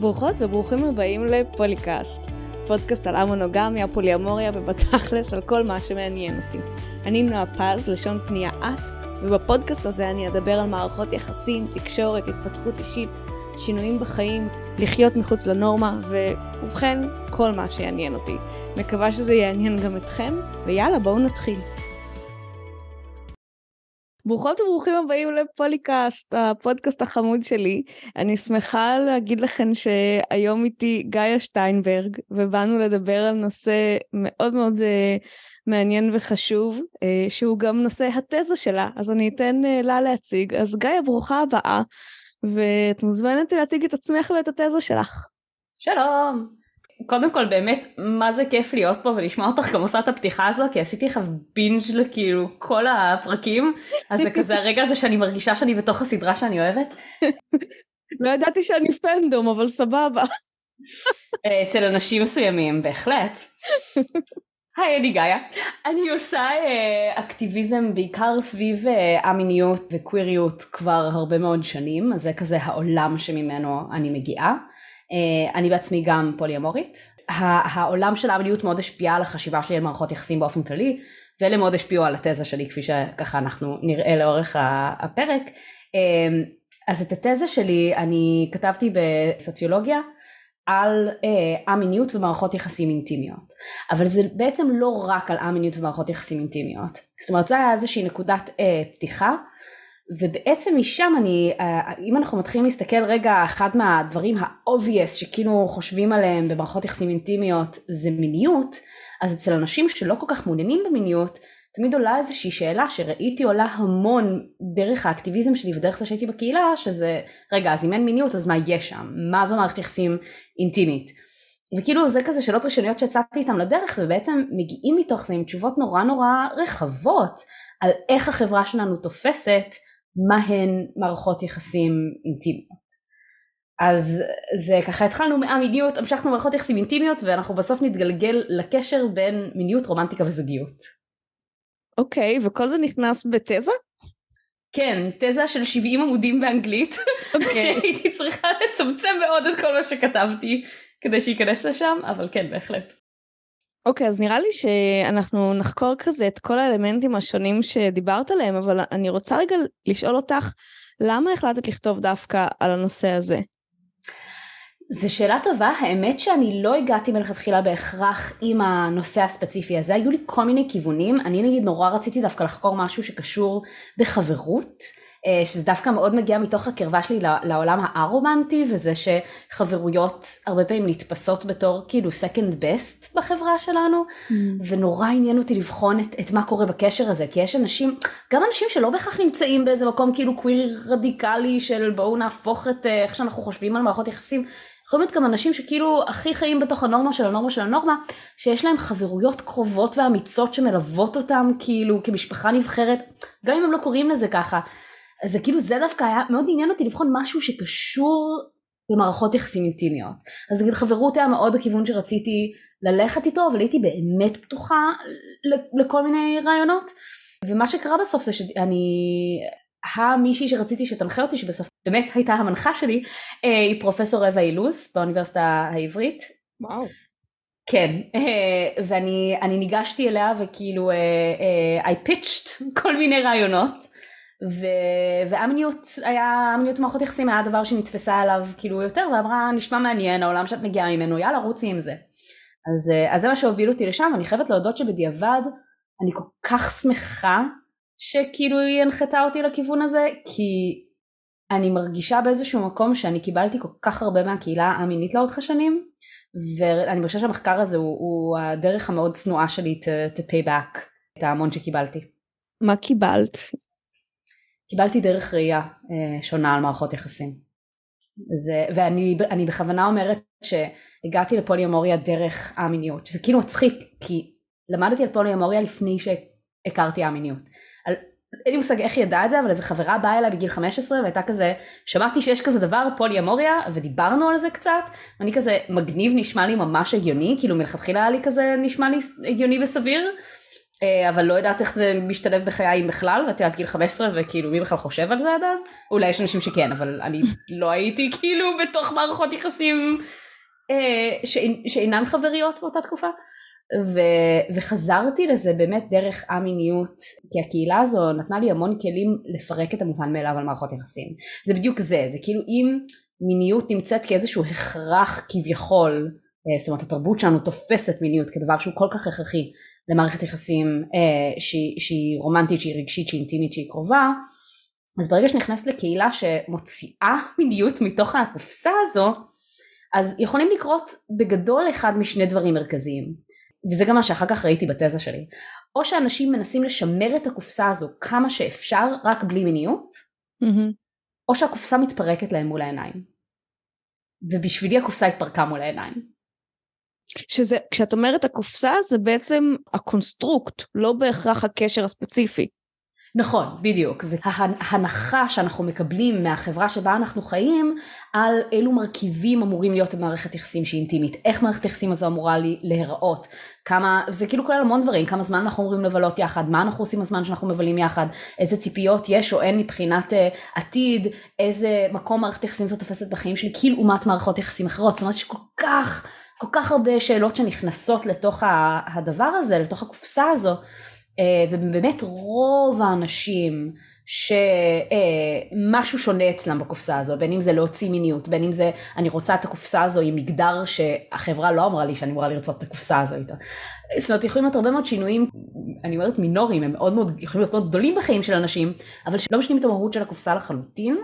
ברוכות וברוכים הבאים לפוליקאסט, פודקאסט על המונוגמיה, פוליאמוריה ובתכלס על כל מה שמעניין אותי. אני נועה פז, לשון פנייה את, ובפודקאסט הזה אני אדבר על מערכות יחסים, תקשורת, התפתחות אישית, שינויים בחיים, לחיות מחוץ לנורמה, ובכן, כל מה שיעניין אותי. מקווה שזה יעניין גם אתכם, ויאללה, בואו נתחיל. ברוכות וברוכים הבאים לפוליקאסט, הפודקאסט החמוד שלי. אני שמחה להגיד לכם שהיום איתי גאיה שטיינברג, ובאנו לדבר על נושא מאוד מאוד uh, מעניין וחשוב, uh, שהוא גם נושא התזה שלה, אז אני אתן uh, לה להציג. אז גאיה, ברוכה הבאה, ואת מוזמנת להציג את עצמך ואת התזה שלך. שלום. קודם כל באמת מה זה כיף להיות פה ולשמוע אותך גם עושה את הפתיחה הזו כי עשיתי לך בינג' לכאילו כל הפרקים אז זה כזה הרגע הזה שאני מרגישה שאני בתוך הסדרה שאני אוהבת. לא ידעתי שאני פנדום אבל סבבה. אה, אצל אנשים מסוימים בהחלט. היי אני גאיה. אני עושה אה, אקטיביזם בעיקר סביב אה, א-מיניות וקוויריות כבר הרבה מאוד שנים אז זה כזה העולם שממנו אני מגיעה. אה, אני בעצמי גם פוליומורית. העולם של המיניות מאוד השפיע על החשיבה שלי על מערכות יחסים באופן כללי, ואלה מאוד השפיעו על התזה שלי כפי שככה אנחנו נראה לאורך הפרק. אה, אז את התזה שלי אני כתבתי בסוציולוגיה על אה, א-מיניות ומערכות יחסים אינטימיות. אבל זה בעצם לא רק על א-מיניות ומערכות יחסים אינטימיות. זאת אומרת זה היה איזושהי נקודת פתיחה ובעצם משם אני, אה, אם אנחנו מתחילים להסתכל רגע, אחד מהדברים ה-obvious שכאילו חושבים עליהם במערכות יחסים אינטימיות זה מיניות, אז אצל אנשים שלא כל כך מעוניינים במיניות, תמיד עולה איזושהי שאלה שראיתי עולה המון דרך האקטיביזם שלי ודרך זה שהייתי בקהילה, שזה, רגע, אז אם אין מיניות אז מה יש שם? מה זו מערכת יחסים אינטימית? וכאילו זה כזה שאלות ראשוניות שיצאתי איתם לדרך ובעצם מגיעים מתוך זה עם תשובות נורא נורא רחבות על איך החברה שלנו תופסת מהן מערכות יחסים אינטימיות. אז זה ככה התחלנו מהמיניות, המשכנו מערכות יחסים אינטימיות ואנחנו בסוף נתגלגל לקשר בין מיניות, רומנטיקה וזוגיות. אוקיי, okay, וכל זה נכנס בתזה? כן, תזה של 70 עמודים באנגלית, okay. אוקיי. שהייתי צריכה לצמצם מאוד את כל מה שכתבתי כדי שייכנס לשם, אבל כן, בהחלט. אוקיי, okay, אז נראה לי שאנחנו נחקור כזה את כל האלמנטים השונים שדיברת עליהם, אבל אני רוצה רגע לשאול אותך, למה החלטת לכתוב דווקא על הנושא הזה? זו שאלה טובה, האמת שאני לא הגעתי מלכתחילה בהכרח עם הנושא הספציפי הזה, היו לי כל מיני כיוונים, אני נגיד נורא רציתי דווקא לחקור משהו שקשור בחברות. אה, שזה דווקא מאוד מגיע מתוך הקרבה שלי לעולם הא-רומנטי וזה שחברויות הרבה פעמים נתפסות בתור כאילו second best בחברה שלנו mm. ונורא עניין אותי לבחון את, את מה קורה בקשר הזה כי יש אנשים גם אנשים שלא בהכרח נמצאים באיזה מקום כאילו קוויר רדיקלי של בואו נהפוך את אה, איך שאנחנו חושבים על מערכות יחסים יכולים להיות גם אנשים שכאילו הכי חיים בתוך הנורמה של הנורמה של הנורמה, שיש להם חברויות קרובות ואמיצות שמלוות אותם כאילו כמשפחה נבחרת, גם אם הם לא קוראים לזה ככה. אז זה כאילו זה דווקא היה מאוד עניין אותי לבחון משהו שקשור למערכות יחסים אינטימיות. אז נגיד חברות היה מאוד הכיוון שרציתי ללכת איתו אבל הייתי באמת פתוחה לכל מיני רעיונות ומה שקרה בסוף זה שאני המישהי שרציתי שתנחה אותי שבסוף באמת הייתה המנחה שלי אה, היא פרופסור רבע אילוז באוניברסיטה העברית. וואו. כן, אה, ואני ניגשתי אליה וכאילו I pitched כל מיני רעיונות ו... ואמניות היה, אמניות מערכות יחסים היה הדבר שנתפסה עליו כאילו יותר ואמרה נשמע מעניין העולם שאת מגיעה ממנו יאללה רוצי עם זה. אז, אה, אז זה מה שהוביל אותי לשם אני חייבת להודות שבדיעבד אני כל כך שמחה שכאילו היא הנחתה אותי לכיוון הזה כי אני מרגישה באיזשהו מקום שאני קיבלתי כל כך הרבה מהקהילה המינית לאורך השנים ואני מרגישה שהמחקר הזה הוא, הוא הדרך המאוד צנועה שלי to, to pay back את ההמון שקיבלתי. מה קיבלת? קיבלתי דרך ראייה אה, שונה על מערכות יחסים. זה, ואני בכוונה אומרת שהגעתי לפוליומוריה דרך א-מיניות, שזה כאילו מצחיק כי למדתי על פוליומוריה לפני שהכרתי א-מיניות. אין לי מושג איך היא ידעה את זה אבל איזה חברה באה אליי בגיל 15 והייתה כזה שמעתי שיש כזה דבר פוליומוריה ודיברנו על זה קצת ואני כזה מגניב נשמע לי ממש הגיוני כאילו מלכתחילה היה לי כזה נשמע לי הגיוני וסביר אבל לא יודעת איך זה משתלב בחיי בכלל, ואת יודעת גיל 15 וכאילו מי בכלל חושב על זה עד אז? אולי יש אנשים שכן, אבל אני לא הייתי כאילו בתוך מערכות יחסים אה, שאינן חבריות באותה תקופה. ו, וחזרתי לזה באמת דרך א-מיניות, כי הקהילה הזו נתנה לי המון כלים לפרק את המובן מאליו על מערכות יחסים. זה בדיוק זה, זה כאילו אם מיניות נמצאת כאיזשהו הכרח כביכול, אה, זאת אומרת התרבות שלנו תופסת מיניות כדבר שהוא כל כך הכרחי למערכת יחסים אה, שהיא, שהיא רומנטית, שהיא רגשית, שהיא אינטימית, שהיא קרובה, אז ברגע שנכנסת לקהילה שמוציאה מיניות מתוך הקופסה הזו, אז יכולים לקרות בגדול אחד משני דברים מרכזיים. וזה גם מה שאחר כך ראיתי בתזה שלי, או שאנשים מנסים לשמר את הקופסה הזו כמה שאפשר רק בלי מיניות, mm-hmm. או שהקופסה מתפרקת להם מול העיניים. ובשבילי הקופסה התפרקה מול העיניים. שזה, כשאת אומרת הקופסה זה בעצם ה construct, לא בהכרח הקשר הספציפי. נכון, בדיוק. זה ההנחה שאנחנו מקבלים מהחברה שבה אנחנו חיים על אילו מרכיבים אמורים להיות במערכת יחסים שהיא אינטימית, איך מערכת יחסים הזו אמורה להיראות, כמה, זה כאילו כולל המון דברים, כמה זמן אנחנו אמורים לבלות יחד, מה אנחנו עושים בזמן שאנחנו מבלים יחד, איזה ציפיות יש או אין מבחינת uh, עתיד, איזה מקום מערכת יחסים זו תופסת בחיים שלי, כאילו לעומת מערכות יחסים אחרות, זאת אומרת יש כל כך, כל כך הרבה שאלות שנכנסות לתוך הדבר הזה, לתוך הקופסה הזו. אה, ובאמת רוב האנשים שמשהו שונה אצלם בקופסה הזו, בין אם זה להוציא מיניות, בין אם זה אני רוצה את הקופסה הזו עם מגדר שהחברה לא אמרה לי שאני אמורה לרצות את הקופסה הזו איתה. זאת אומרת יכולים להיות הרבה מאוד שינויים, אני אומרת מינוריים, הם מאוד מאוד יכולים להיות מאוד גדולים בחיים של אנשים, אבל שלא משנים את המהות של הקופסה לחלוטין.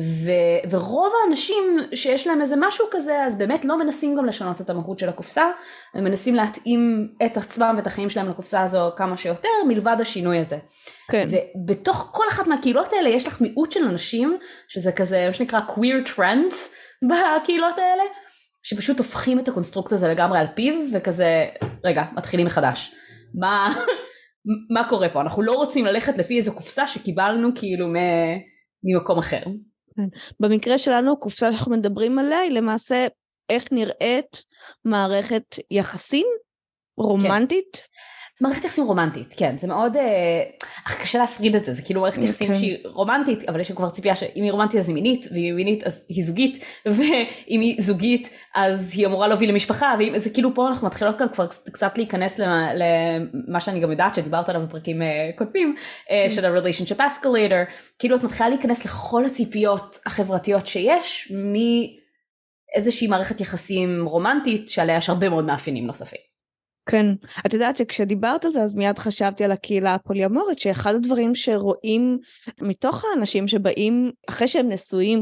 ו, ורוב האנשים שיש להם איזה משהו כזה אז באמת לא מנסים גם לשנות את המהות של הקופסה הם מנסים להתאים את עצמם ואת החיים שלהם לקופסה הזו כמה שיותר מלבד השינוי הזה. כן. ובתוך כל אחת מהקהילות האלה יש לך מיעוט של אנשים שזה כזה מה שנקרא queer trends בקהילות האלה שפשוט הופכים את ה construct הזה לגמרי על פיו וכזה רגע מתחילים מחדש מה מה קורה פה אנחנו לא רוצים ללכת לפי איזו קופסה שקיבלנו כאילו ממקום אחר. כן. במקרה שלנו הקופסה שאנחנו מדברים עליה היא למעשה איך נראית מערכת יחסים רומנטית. מערכת יחסים רומנטית, כן, זה מאוד, אה, קשה להפריד את זה, זה כאילו מערכת יחסים כן. שהיא רומנטית, אבל יש כבר ציפייה שאם היא רומנטית אז היא מינית, ואם היא מינית אז היא זוגית, ואם היא זוגית אז היא אמורה להוביל למשפחה, וזה כאילו פה אנחנו מתחילות גם כבר קצת להיכנס למה שאני גם יודעת שדיברת עליו בפרקים אה, קודמים, אה, כן. של ה-relationship escalator, כאילו את מתחילה להיכנס לכל הציפיות החברתיות שיש, מאיזושהי מערכת יחסים רומנטית שעליה יש הרבה מאוד מאפיינים נוספים. כן, את יודעת שכשדיברת על זה אז מיד חשבתי על הקהילה הפוליומורית שאחד הדברים שרואים מתוך האנשים שבאים אחרי שהם נשואים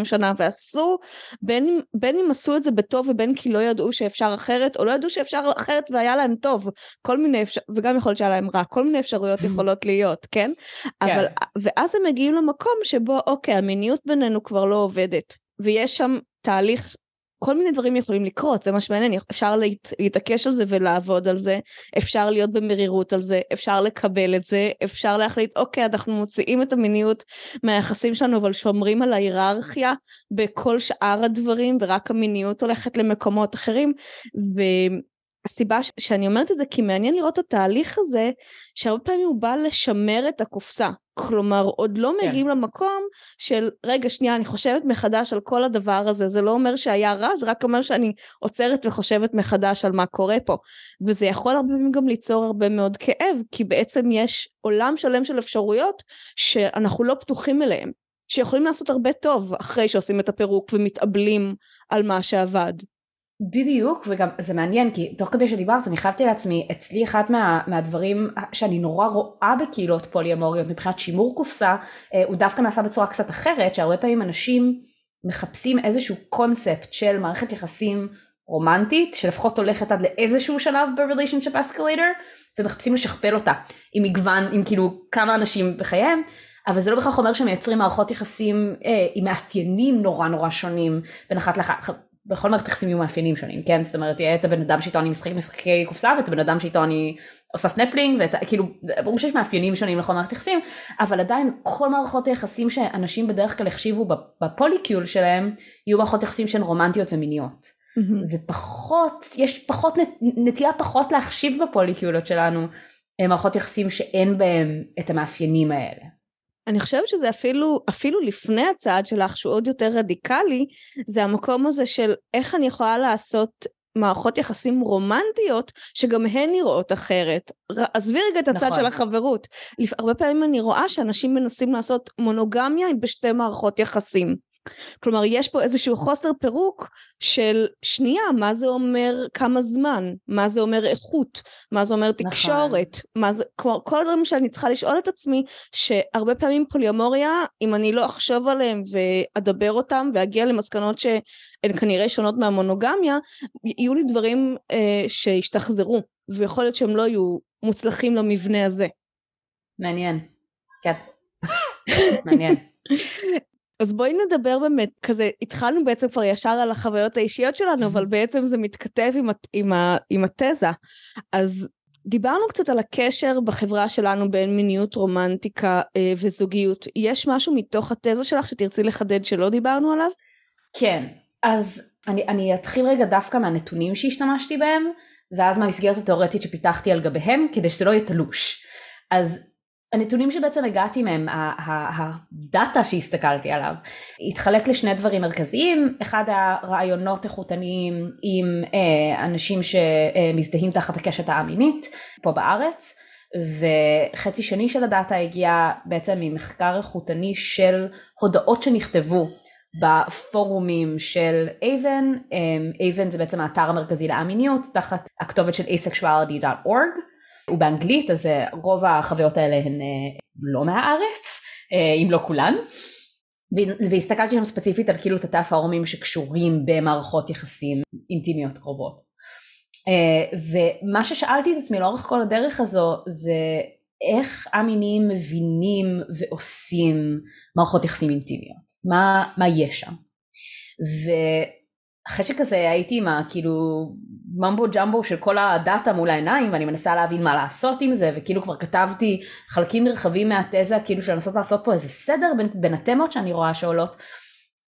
15-20 שנה ועשו בין, בין אם עשו את זה בטוב ובין כי לא ידעו שאפשר אחרת או לא ידעו שאפשר אחרת והיה להם טוב כל מיני אפשר וגם יכול להיות שהיה להם רע כל מיני אפשרויות יכולות להיות כן? כן אבל ואז הם מגיעים למקום שבו אוקיי המיניות בינינו כבר לא עובדת ויש שם תהליך כל מיני דברים יכולים לקרות, זה מה שמעניין, אפשר להת, להתעקש על זה ולעבוד על זה, אפשר להיות במרירות על זה, אפשר לקבל את זה, אפשר להחליט, אוקיי, אנחנו מוציאים את המיניות מהיחסים שלנו, אבל שומרים על ההיררכיה בכל שאר הדברים, ורק המיניות הולכת למקומות אחרים, ו... הסיבה שאני אומרת את זה כי מעניין לראות את התהליך הזה שהרבה פעמים הוא בא לשמר את הקופסה כלומר עוד לא כן. מגיעים למקום של רגע שנייה אני חושבת מחדש על כל הדבר הזה זה לא אומר שהיה רע זה רק אומר שאני עוצרת וחושבת מחדש על מה קורה פה וזה יכול הרבה פעמים גם ליצור הרבה מאוד כאב כי בעצם יש עולם שלם של אפשרויות שאנחנו לא פתוחים אליהם שיכולים לעשות הרבה טוב אחרי שעושים את הפירוק ומתאבלים על מה שעבד. בדיוק וגם זה מעניין כי תוך כדי שדיברת אני חייבתי לעצמי אצלי אחד מה, מהדברים שאני נורא רואה בקהילות פוליומוריות מבחינת שימור קופסה אה, הוא דווקא נעשה בצורה קצת אחרת שהרבה פעמים אנשים מחפשים איזשהו קונספט של מערכת יחסים רומנטית שלפחות הולכת עד לאיזשהו שלב ב-relationship escalator ומחפשים לשכפל אותה עם מגוון עם כאילו כמה אנשים בחייהם אבל זה לא בכך אומר שמייצרים מערכות יחסים אה, עם מאפיינים נורא נורא שונים בין אחת לאחת בכל מערכת יחסים יהיו מאפיינים שונים, כן? זאת אומרת, יהיה את הבן אדם שאיתו אני משחקת משחקי קופסה ואת הבן אדם שאיתו אני עושה סנפלינג, ואת, כאילו, ברור שיש מאפיינים שונים לכל מערכת יחסים, אבל עדיין כל מערכות היחסים שאנשים בדרך כלל החשיבו ב polycule שלהם, יהיו מערכות יחסים שהן רומנטיות ומיניות. Mm-hmm. ופחות, יש פחות, נטייה פחות להחשיב בפוליקיולות שלנו מערכות יחסים שאין בהם את המאפיינים האלה. אני חושבת שזה אפילו, אפילו לפני הצעד שלך שהוא עוד יותר רדיקלי, זה המקום הזה של איך אני יכולה לעשות מערכות יחסים רומנטיות שגם הן נראות אחרת. עזבי רגע את הצד נכון. של החברות. הרבה פעמים אני רואה שאנשים מנסים לעשות מונוגמיה בשתי מערכות יחסים. כלומר יש פה איזשהו חוסר פירוק של שנייה מה זה אומר כמה זמן מה זה אומר איכות מה זה אומר נכון. תקשורת נכון. מה זה כלומר כל הדברים שאני צריכה לשאול את עצמי שהרבה פעמים פוליומוריה אם אני לא אחשוב עליהם ואדבר אותם ואגיע למסקנות שהן כנראה שונות מהמונוגמיה יהיו לי דברים אה, שהשתחזרו ויכול להיות שהם לא יהיו מוצלחים למבנה הזה. מעניין. כן. מעניין. אז בואי נדבר באמת, כזה התחלנו בעצם כבר ישר על החוויות האישיות שלנו, אבל בעצם זה מתכתב עם, עם, עם התזה. אז דיברנו קצת על הקשר בחברה שלנו בין מיניות, רומנטיקה אה, וזוגיות. יש משהו מתוך התזה שלך שתרצי לחדד שלא דיברנו עליו? כן, אז אני, אני אתחיל רגע דווקא מהנתונים שהשתמשתי בהם, ואז מהמסגרת התאורטית שפיתחתי על גביהם, כדי שזה לא יהיה תלוש. אז הנתונים שבעצם הגעתי מהם, הדאטה שהסתכלתי עליו, התחלק לשני דברים מרכזיים, אחד הרעיונות איכותניים עם אה, אנשים שמזדהים תחת הקשת האמינית פה בארץ, וחצי שני של הדאטה הגיע בעצם ממחקר איכותני של הודעות שנכתבו בפורומים של אייבן, אייבן זה בעצם האתר המרכזי לאמיניות תחת הכתובת של asexuality.org הוא באנגלית אז אה, רוב החוויות האלה הן אה, לא מהארץ אה, אם לא כולן. והסתכלתי שם ספציפית על כאילו תתי הפורומים שקשורים במערכות יחסים אינטימיות קרובות. ומה ששאלתי את עצמי לאורך כל הדרך הזו זה איך א-מיניים מבינים ועושים מערכות יחסים אינטימיות? מה, מה יש שם ואחרי שכזה הייתי עם הכאילו ממבו ג'מבו של כל הדאטה מול העיניים ואני מנסה להבין מה לעשות עם זה וכאילו כבר כתבתי חלקים נרחבים מהתזה כאילו של לנסות לעשות פה איזה סדר בין, בין התמות שאני רואה שעולות.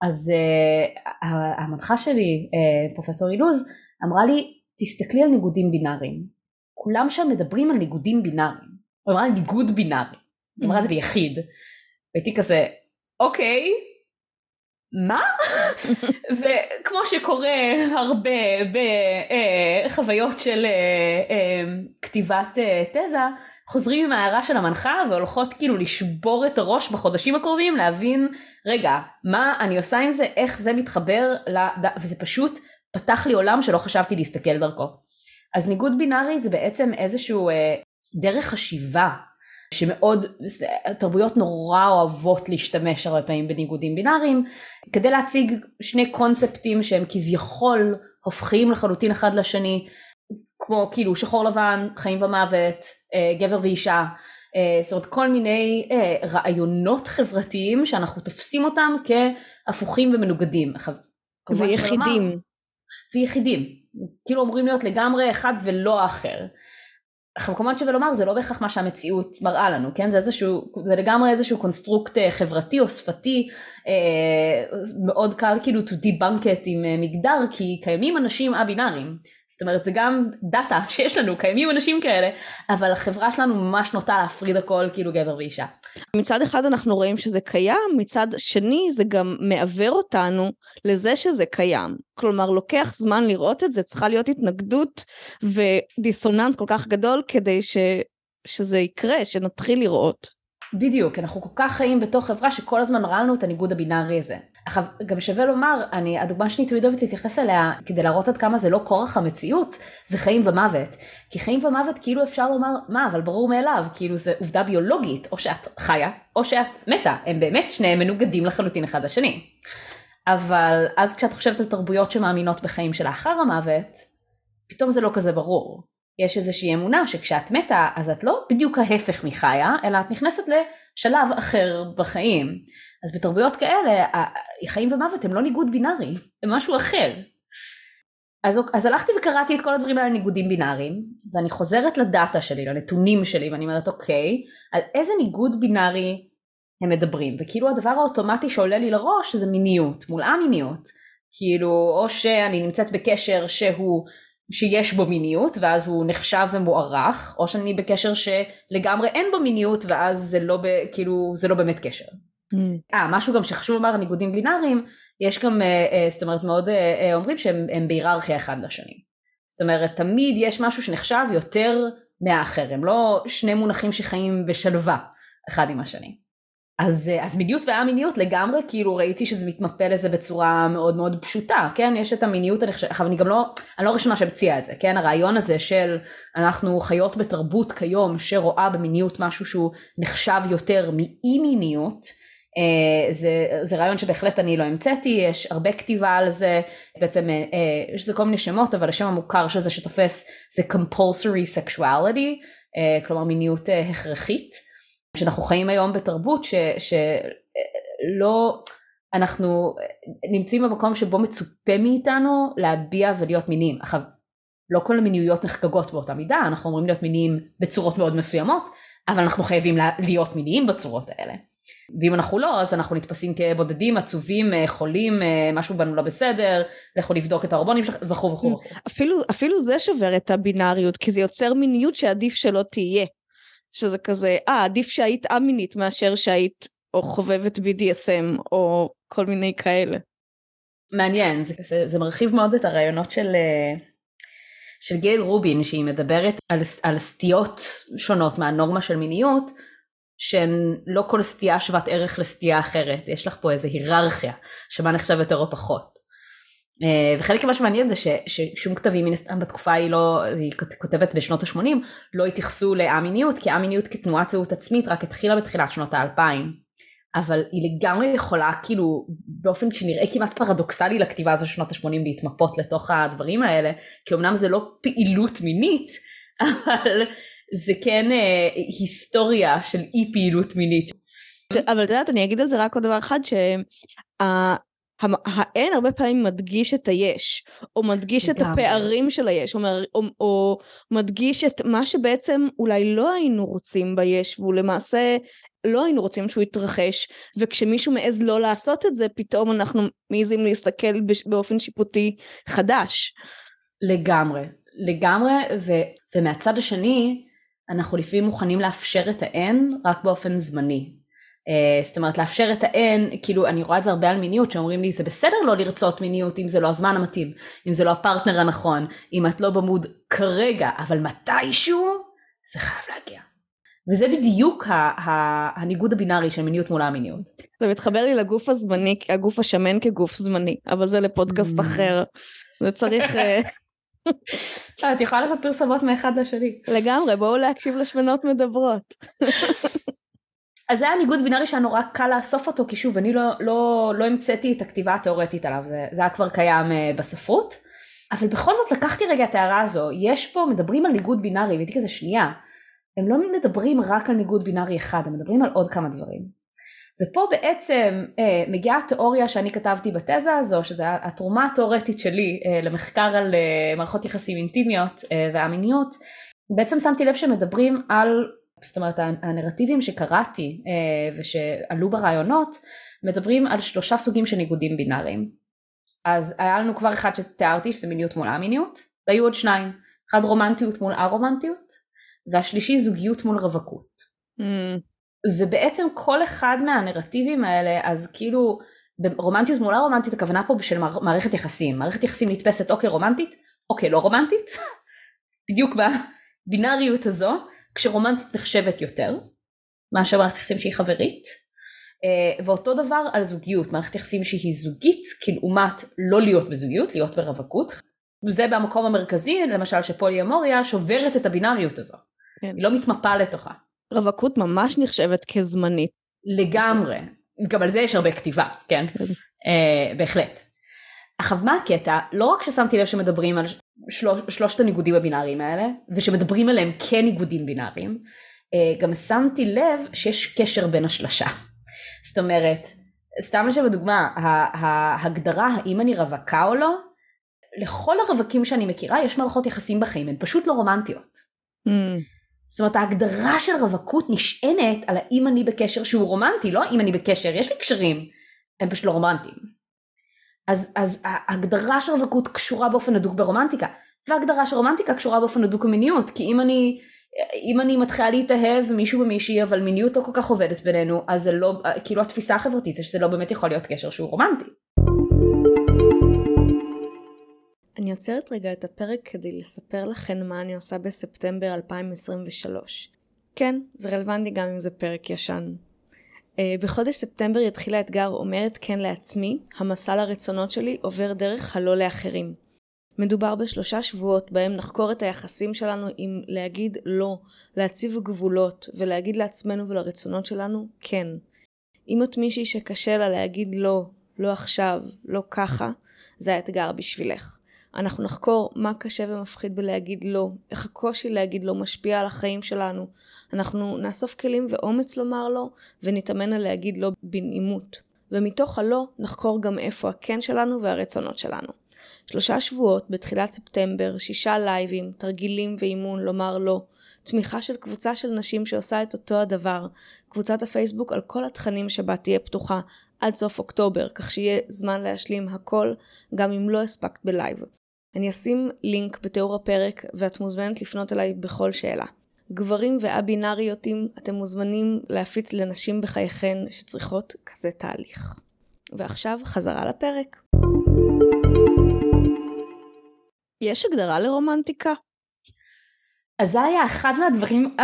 אז uh, המנחה שלי uh, פרופסור אילוז אמרה לי תסתכלי על ניגודים בינאריים. כולם שם מדברים על ניגודים בינאריים. הוא אמרה על ניגוד בינארי. היא אמרה זה ביחיד. והייתי כזה אוקיי מה? וכמו שקורה הרבה בחוויות של אה, אה, כתיבת אה, תזה, חוזרים עם ההערה של המנחה והולכות כאילו לשבור את הראש בחודשים הקרובים להבין רגע מה אני עושה עם זה איך זה מתחבר וזה פשוט פתח לי עולם שלא חשבתי להסתכל דרכו. אז ניגוד בינארי זה בעצם איזשהו דרך חשיבה שמאוד, תרבויות נורא אוהבות להשתמש הרבה פעמים בניגודים בינאריים, כדי להציג שני קונספטים שהם כביכול הופכים לחלוטין אחד לשני, כמו כאילו שחור לבן, חיים ומוות, אה, גבר ואישה, אה, זאת אומרת כל מיני אה, רעיונות חברתיים שאנחנו תופסים אותם כהפוכים ומנוגדים. ויחידים. ויחידים, כאילו אמורים להיות לגמרי אחד ולא האחר. כמובן שווה לומר זה לא בהכרח מה שהמציאות מראה לנו כן? זה איזשהו זה לגמרי איזשהו construct אה, חברתי או שפתי אה, מאוד קל כאילו to debunk it עם אה, מגדר כי קיימים אנשים א-בינאריים זאת אומרת זה גם data שיש לנו קיימים אנשים כאלה אבל החברה שלנו ממש נוטה להפריד הכל כאילו גבר ואישה. מצד אחד אנחנו רואים שזה קיים מצד שני זה גם מעוור אותנו לזה שזה קיים כלומר לוקח זמן לראות את זה צריכה להיות התנגדות ודיסוננס כל כך גדול כדי ש... שזה יקרה שנתחיל לראות. בדיוק אנחנו כל כך חיים בתוך חברה שכל הזמן ראה לנו את הניגוד הבינארי הזה. גם שווה לומר, אני, הדוגמה שאני תמיד אוהבת להתייחס אליה כדי להראות עד כמה זה לא כורח המציאות, זה חיים ומוות. כי חיים ומוות כאילו אפשר לומר, מה, אבל ברור מאליו, כאילו זה עובדה ביולוגית, או שאת חיה, או שאת מתה, הם באמת שניהם מנוגדים לחלוטין אחד לשני. אבל אז כשאת חושבת על תרבויות שמאמינות בחיים שלאחר המוות, פתאום זה לא כזה ברור. יש איזושהי אמונה שכשאת מתה אז את לא בדיוק ההפך מחיה, אלא את נכנסת לשלב אחר בחיים. אז בתרבויות כאלה, חיים ומוות הם לא ניגוד בינארי, הם משהו אחר. אז, אז הלכתי וקראתי את כל הדברים האלה ניגודים בינאריים, ואני חוזרת לדאטה שלי, לנתונים שלי, ואני אומרת אוקיי, על איזה ניגוד בינארי הם מדברים, וכאילו הדבר האוטומטי שעולה לי לראש זה מיניות, מול א-מיניות, כאילו, או שאני נמצאת בקשר שהוא, שיש בו מיניות ואז הוא נחשב ומוערך, או שאני בקשר שלגמרי אין בו מיניות ואז זה לא, ב, כאילו, זה לא באמת קשר. אה, mm. משהו גם שחשוב לומר על ניגודים בינאריים, יש גם, אה, אה, זאת אומרת מאוד אומרים שהם בהיררכיה אחד לשני. זאת אומרת תמיד יש משהו שנחשב יותר מהאחר, הם לא שני מונחים שחיים בשלווה אחד עם השני. אז, אז מיניות והא-מיניות לגמרי כאילו ראיתי שזה מתמפה לזה בצורה מאוד מאוד פשוטה כן יש את המיניות הנחשבת אבל אני גם לא אני לא ראשונה שהמציאה את זה כן הרעיון הזה של אנחנו חיות בתרבות כיום שרואה במיניות משהו שהוא נחשב יותר מאי מיניות זה, זה רעיון שבהחלט אני לא המצאתי, יש הרבה כתיבה על זה, בעצם אה, יש לזה כל מיני שמות, אבל השם המוכר של זה שתופס זה compulsory sexuality, אה, כלומר מיניות הכרחית, שאנחנו חיים היום בתרבות שלא, אנחנו נמצאים במקום שבו מצופה מאיתנו להביע ולהיות מיניים. עכשיו, לא כל המיניות נחגגות באותה מידה, אנחנו אמורים להיות מיניים בצורות מאוד מסוימות, אבל אנחנו חייבים להיות מיניים בצורות האלה. ואם אנחנו לא אז אנחנו נתפסים כבודדים עצובים אה, חולים אה, משהו בנו לא בסדר לכו לבדוק את ההורמונים שלך וכו' וכו'. אפילו אפילו זה שובר את הבינאריות כי זה יוצר מיניות שעדיף שלא תהיה. שזה כזה אה עדיף שהיית א-מינית מאשר שהיית או חובבת BDSM או כל מיני כאלה. מעניין זה, זה, זה מרחיב מאוד את הרעיונות של אה, של גייל רובין שהיא מדברת על, על סטיות שונות מהנורמה של מיניות שהן לא כל סטייה שוות ערך לסטייה אחרת, יש לך פה איזה היררכיה, שמה נחשב יותר או פחות. אה, וחלק ממה שמעניין זה ש, ששום כתבים מן הסתם בתקופה היא לא, היא כותבת בשנות ה-80, לא התייחסו א-מיניות, כי א-מיניות כתנועת זהות עצמית רק התחילה בתחילת שנות האלפיים. אבל היא לגמרי יכולה כאילו באופן שנראה כמעט פרדוקסלי לכתיבה הזו של שנות ה-80 להתמפות לתוך הדברים האלה, כי אמנם זה לא פעילות מינית, אבל זה כן אה, היסטוריה של אי פעילות מינית. אבל את יודעת אני אגיד על זה רק עוד דבר אחד שהאין הרבה פעמים מדגיש את היש או מדגיש את הפערים של היש או, או, או מדגיש את מה שבעצם אולי לא היינו רוצים ביש והוא למעשה לא היינו רוצים שהוא יתרחש וכשמישהו מעז לא לעשות את זה פתאום אנחנו מעזים להסתכל באופן שיפוטי חדש. לגמרי לגמרי ו, ומהצד השני אנחנו לפעמים מוכנים לאפשר את האין רק באופן זמני. Uh, זאת אומרת לאפשר את האין, כאילו אני רואה את זה הרבה על מיניות שאומרים לי זה בסדר לא לרצות מיניות אם זה לא הזמן המתאים, אם זה לא הפרטנר הנכון, אם את לא במוד כרגע, אבל מתישהו זה חייב להגיע. וזה בדיוק ה- ה- הניגוד הבינארי של מיניות מול המיניות. זה מתחבר לי לגוף הזמני, הגוף השמן כגוף זמני, אבל זה לפודקאסט mm. אחר. זה צריך... אה, את יכולה לעשות פרסומות מאחד לשני. לגמרי, בואו להקשיב לשמנות מדברות. אז זה היה ניגוד בינארי שהיה נורא קל לאסוף אותו, כי שוב, אני לא, לא, לא המצאתי את הכתיבה התאורטית עליו, זה, זה היה כבר קיים uh, בספרות. אבל בכל זאת לקחתי רגע את ההערה הזו, יש פה, מדברים על ניגוד בינארי, והייתי כזה שנייה, הם לא מדברים רק על ניגוד בינארי אחד, הם מדברים על עוד כמה דברים. ופה בעצם אה, מגיעה התיאוריה שאני כתבתי בתזה הזו, שזו התרומה התיאורטית שלי אה, למחקר על אה, מערכות יחסים אינטימיות אה, והמיניות, בעצם שמתי לב שמדברים על, זאת אומרת הנרטיבים שקראתי אה, ושעלו ברעיונות, מדברים על שלושה סוגים של ניגודים בינאריים. אז היה לנו כבר אחד שתיארתי שזה מיניות מול א-מיניות, והיו עוד שניים, אחד רומנטיות מול א-רומנטיות, והשלישי זוגיות מול רווקות. Mm. ובעצם כל אחד מהנרטיבים האלה אז כאילו ברומנטיות מול הרומנטיות הכוונה פה של מערכת יחסים. מערכת יחסים נתפסת אוקיי רומנטית אוקיי לא רומנטית. בדיוק בבינאריות הזו כשרומנטית נחשבת יותר מאשר מערכת יחסים שהיא חברית. אה, ואותו דבר על זוגיות. מערכת יחסים שהיא זוגית כלעומת לא להיות בזוגיות להיות ברווקות. זה במקום המרכזי למשל שפולי אמוריה שוברת את הבינאריות הזו. כן. היא לא מתמפה לתוכה רווקות ממש נחשבת כזמנית. לגמרי, גם על זה יש הרבה כתיבה, כן? Uh, בהחלט. עכשיו מה הקטע? לא רק ששמתי לב שמדברים על שלוש, שלושת הניגודים הבינאריים האלה, ושמדברים עליהם כניגודים בינאריים, uh, גם שמתי לב שיש קשר בין השלושה. זאת אומרת, סתם לשם הדוגמה, ההגדרה האם אני רווקה או לא, לכל הרווקים שאני מכירה יש מערכות יחסים בחיים, הן פשוט לא רומנטיות. Mm. זאת אומרת ההגדרה של רווקות נשענת על האם אני בקשר שהוא רומנטי, לא האם אני בקשר, יש לי קשרים, הם פשוט לא רומנטיים. אז, אז ההגדרה של רווקות קשורה באופן הדוק ברומנטיקה, וההגדרה של רומנטיקה קשורה באופן הדוק במיניות, כי אם אני, אם אני מתחילה להתאהב מישהו במישהי אבל מיניות לא כל כך עובדת בינינו, אז זה לא, כאילו התפיסה החברתית זה שזה לא באמת יכול להיות קשר שהוא רומנטי. אני עוצרת רגע את הפרק כדי לספר לכם מה אני עושה בספטמבר 2023. כן, זה רלוונטי גם אם זה פרק ישן. Uh, בחודש ספטמבר יתחיל האתגר אומרת כן לעצמי, המסע לרצונות שלי עובר דרך הלא לאחרים. מדובר בשלושה שבועות בהם נחקור את היחסים שלנו עם להגיד לא, להציב גבולות ולהגיד לעצמנו ולרצונות שלנו כן. אם את מישהי שקשה לה להגיד לא, לא עכשיו, לא ככה, זה האתגר בשבילך. אנחנו נחקור מה קשה ומפחיד בלהגיד לא, איך הקושי להגיד לא משפיע על החיים שלנו. אנחנו נאסוף כלים ואומץ לומר לא, ונתאמן על להגיד לא בנעימות. ומתוך הלא נחקור גם איפה הכן שלנו והרצונות שלנו. שלושה שבועות בתחילת ספטמבר, שישה לייבים, תרגילים ואימון לומר לא, תמיכה של קבוצה של נשים שעושה את אותו הדבר, קבוצת הפייסבוק על כל התכנים שבה תהיה פתוחה עד סוף אוקטובר, כך שיהיה זמן להשלים הכל, גם אם לא הספקת ב live. אני אשים לינק בתיאור הפרק ואת מוזמנת לפנות אליי בכל שאלה. גברים וא-בינאריותים, אתם מוזמנים להפיץ לנשים בחייכן שצריכות כזה תהליך. ועכשיו חזרה לפרק. יש הגדרה לרומנטיקה? אז זה היה אחד מהדברים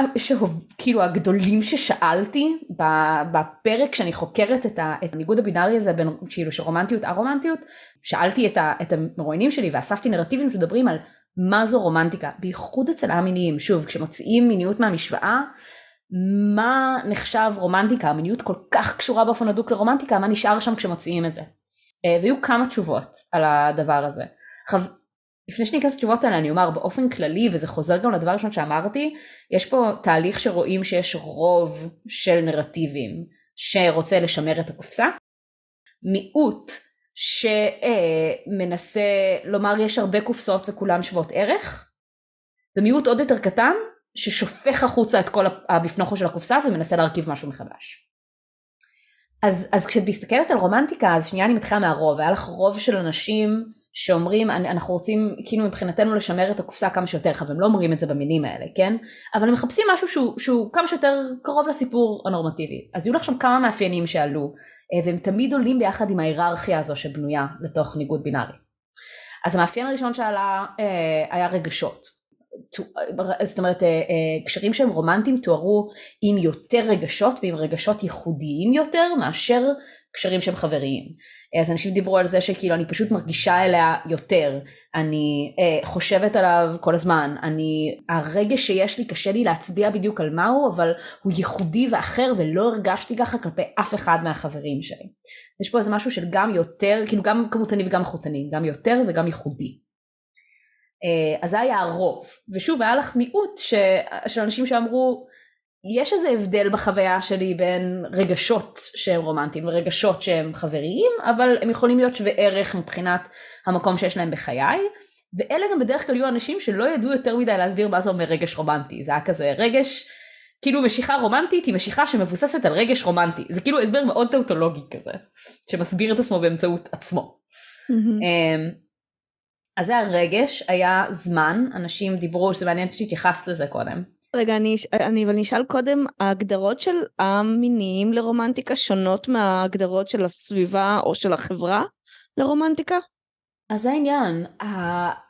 כאילו הגדולים ששאלתי בפרק שאני חוקרת את, הניגוד הבינארי הזה בין כאילו של רומנטיות א-רומנטיות שאלתי את, את המרואיינים שלי ואספתי נרטיבים שמדברים על מה זו רומנטיקה. בייחוד אצל א-מיניים שוב כשמוציאים מיניות מהמשוואה מה נחשב רומנטיקה? המיניות כל כך קשורה באופן הדוק לרומנטיקה מה נשאר שם כשמוציאים את זה? אה, והיו כמה תשובות על הדבר הזה. עכשיו לפני שאני אכנס לתשובות האלה אני אומר באופן כללי וזה חוזר גם לדבר הראשון שאמרתי יש פה תהליך שרואים שיש רוב של נרטיבים שרוצה לשמר את הקופסה. מיעוט שמנסה לומר יש הרבה קופסאות וכולן שוות ערך. ומיעוט עוד יותר קטן ששופך החוצה את כל הבפנוכו של הקופסה ומנסה להרכיב משהו מחדש. אז, אז כשאת מסתכלת על רומנטיקה אז שנייה אני מתחילה מהרוב. היה לך רוב של אנשים שאומרים אנחנו רוצים כאילו מבחינתנו לשמר את הקופסה כמה שיותר רחב, הם לא אומרים את זה במילים האלה, כן? אבל הם מחפשים משהו שהוא, שהוא כמה שיותר קרוב לסיפור הנורמטיבי. אז יהיו לך שם כמה מאפיינים שעלו, אה, והם תמיד עולים ביחד עם ההיררכיה הזו שבנויה לתוך ניגוד בינארי. אז המאפיין הראשון שעלה אה, היה רגשות. זאת אומרת אה, קשרים שהם רומנטיים תוארו עם יותר רגשות ועם רגשות ייחודיים יותר מאשר קשרים שהם חבריים. אז אנשים דיברו על זה שכאילו אני פשוט מרגישה אליה יותר, אני אה, חושבת עליו כל הזמן, אני, הרגש שיש לי קשה לי להצביע בדיוק על מהו, אבל הוא ייחודי ואחר ולא הרגשתי ככה כלפי אף אחד מהחברים שלי. יש פה איזה משהו של גם יותר, כאילו גם כמותני וגם איכותני, גם יותר וגם ייחודי. אה, אז זה היה הרוב, ושוב היה לך מיעוט ש, של אנשים שאמרו יש איזה הבדל בחוויה שלי בין רגשות שהם רומנטיים ורגשות שהם חבריים, אבל הם יכולים להיות שווה ערך מבחינת המקום שיש להם בחיי, ואלה גם בדרך כלל יהיו אנשים שלא ידעו יותר מדי להסביר מה זה אומר רגש רומנטי, זה היה כזה רגש, כאילו משיכה רומנטית היא משיכה שמבוססת על רגש רומנטי, זה כאילו הסבר מאוד טאוטולוגי כזה, שמסביר את עצמו באמצעות עצמו. אמ, אז זה הרגש, היה זמן, אנשים דיברו, שזה מעניין שהתייחסת לזה קודם. רגע, אני, אני, אבל אני אשאל קודם, ההגדרות של המיניים לרומנטיקה שונות מההגדרות של הסביבה או של החברה לרומנטיקה? אז זה העניין.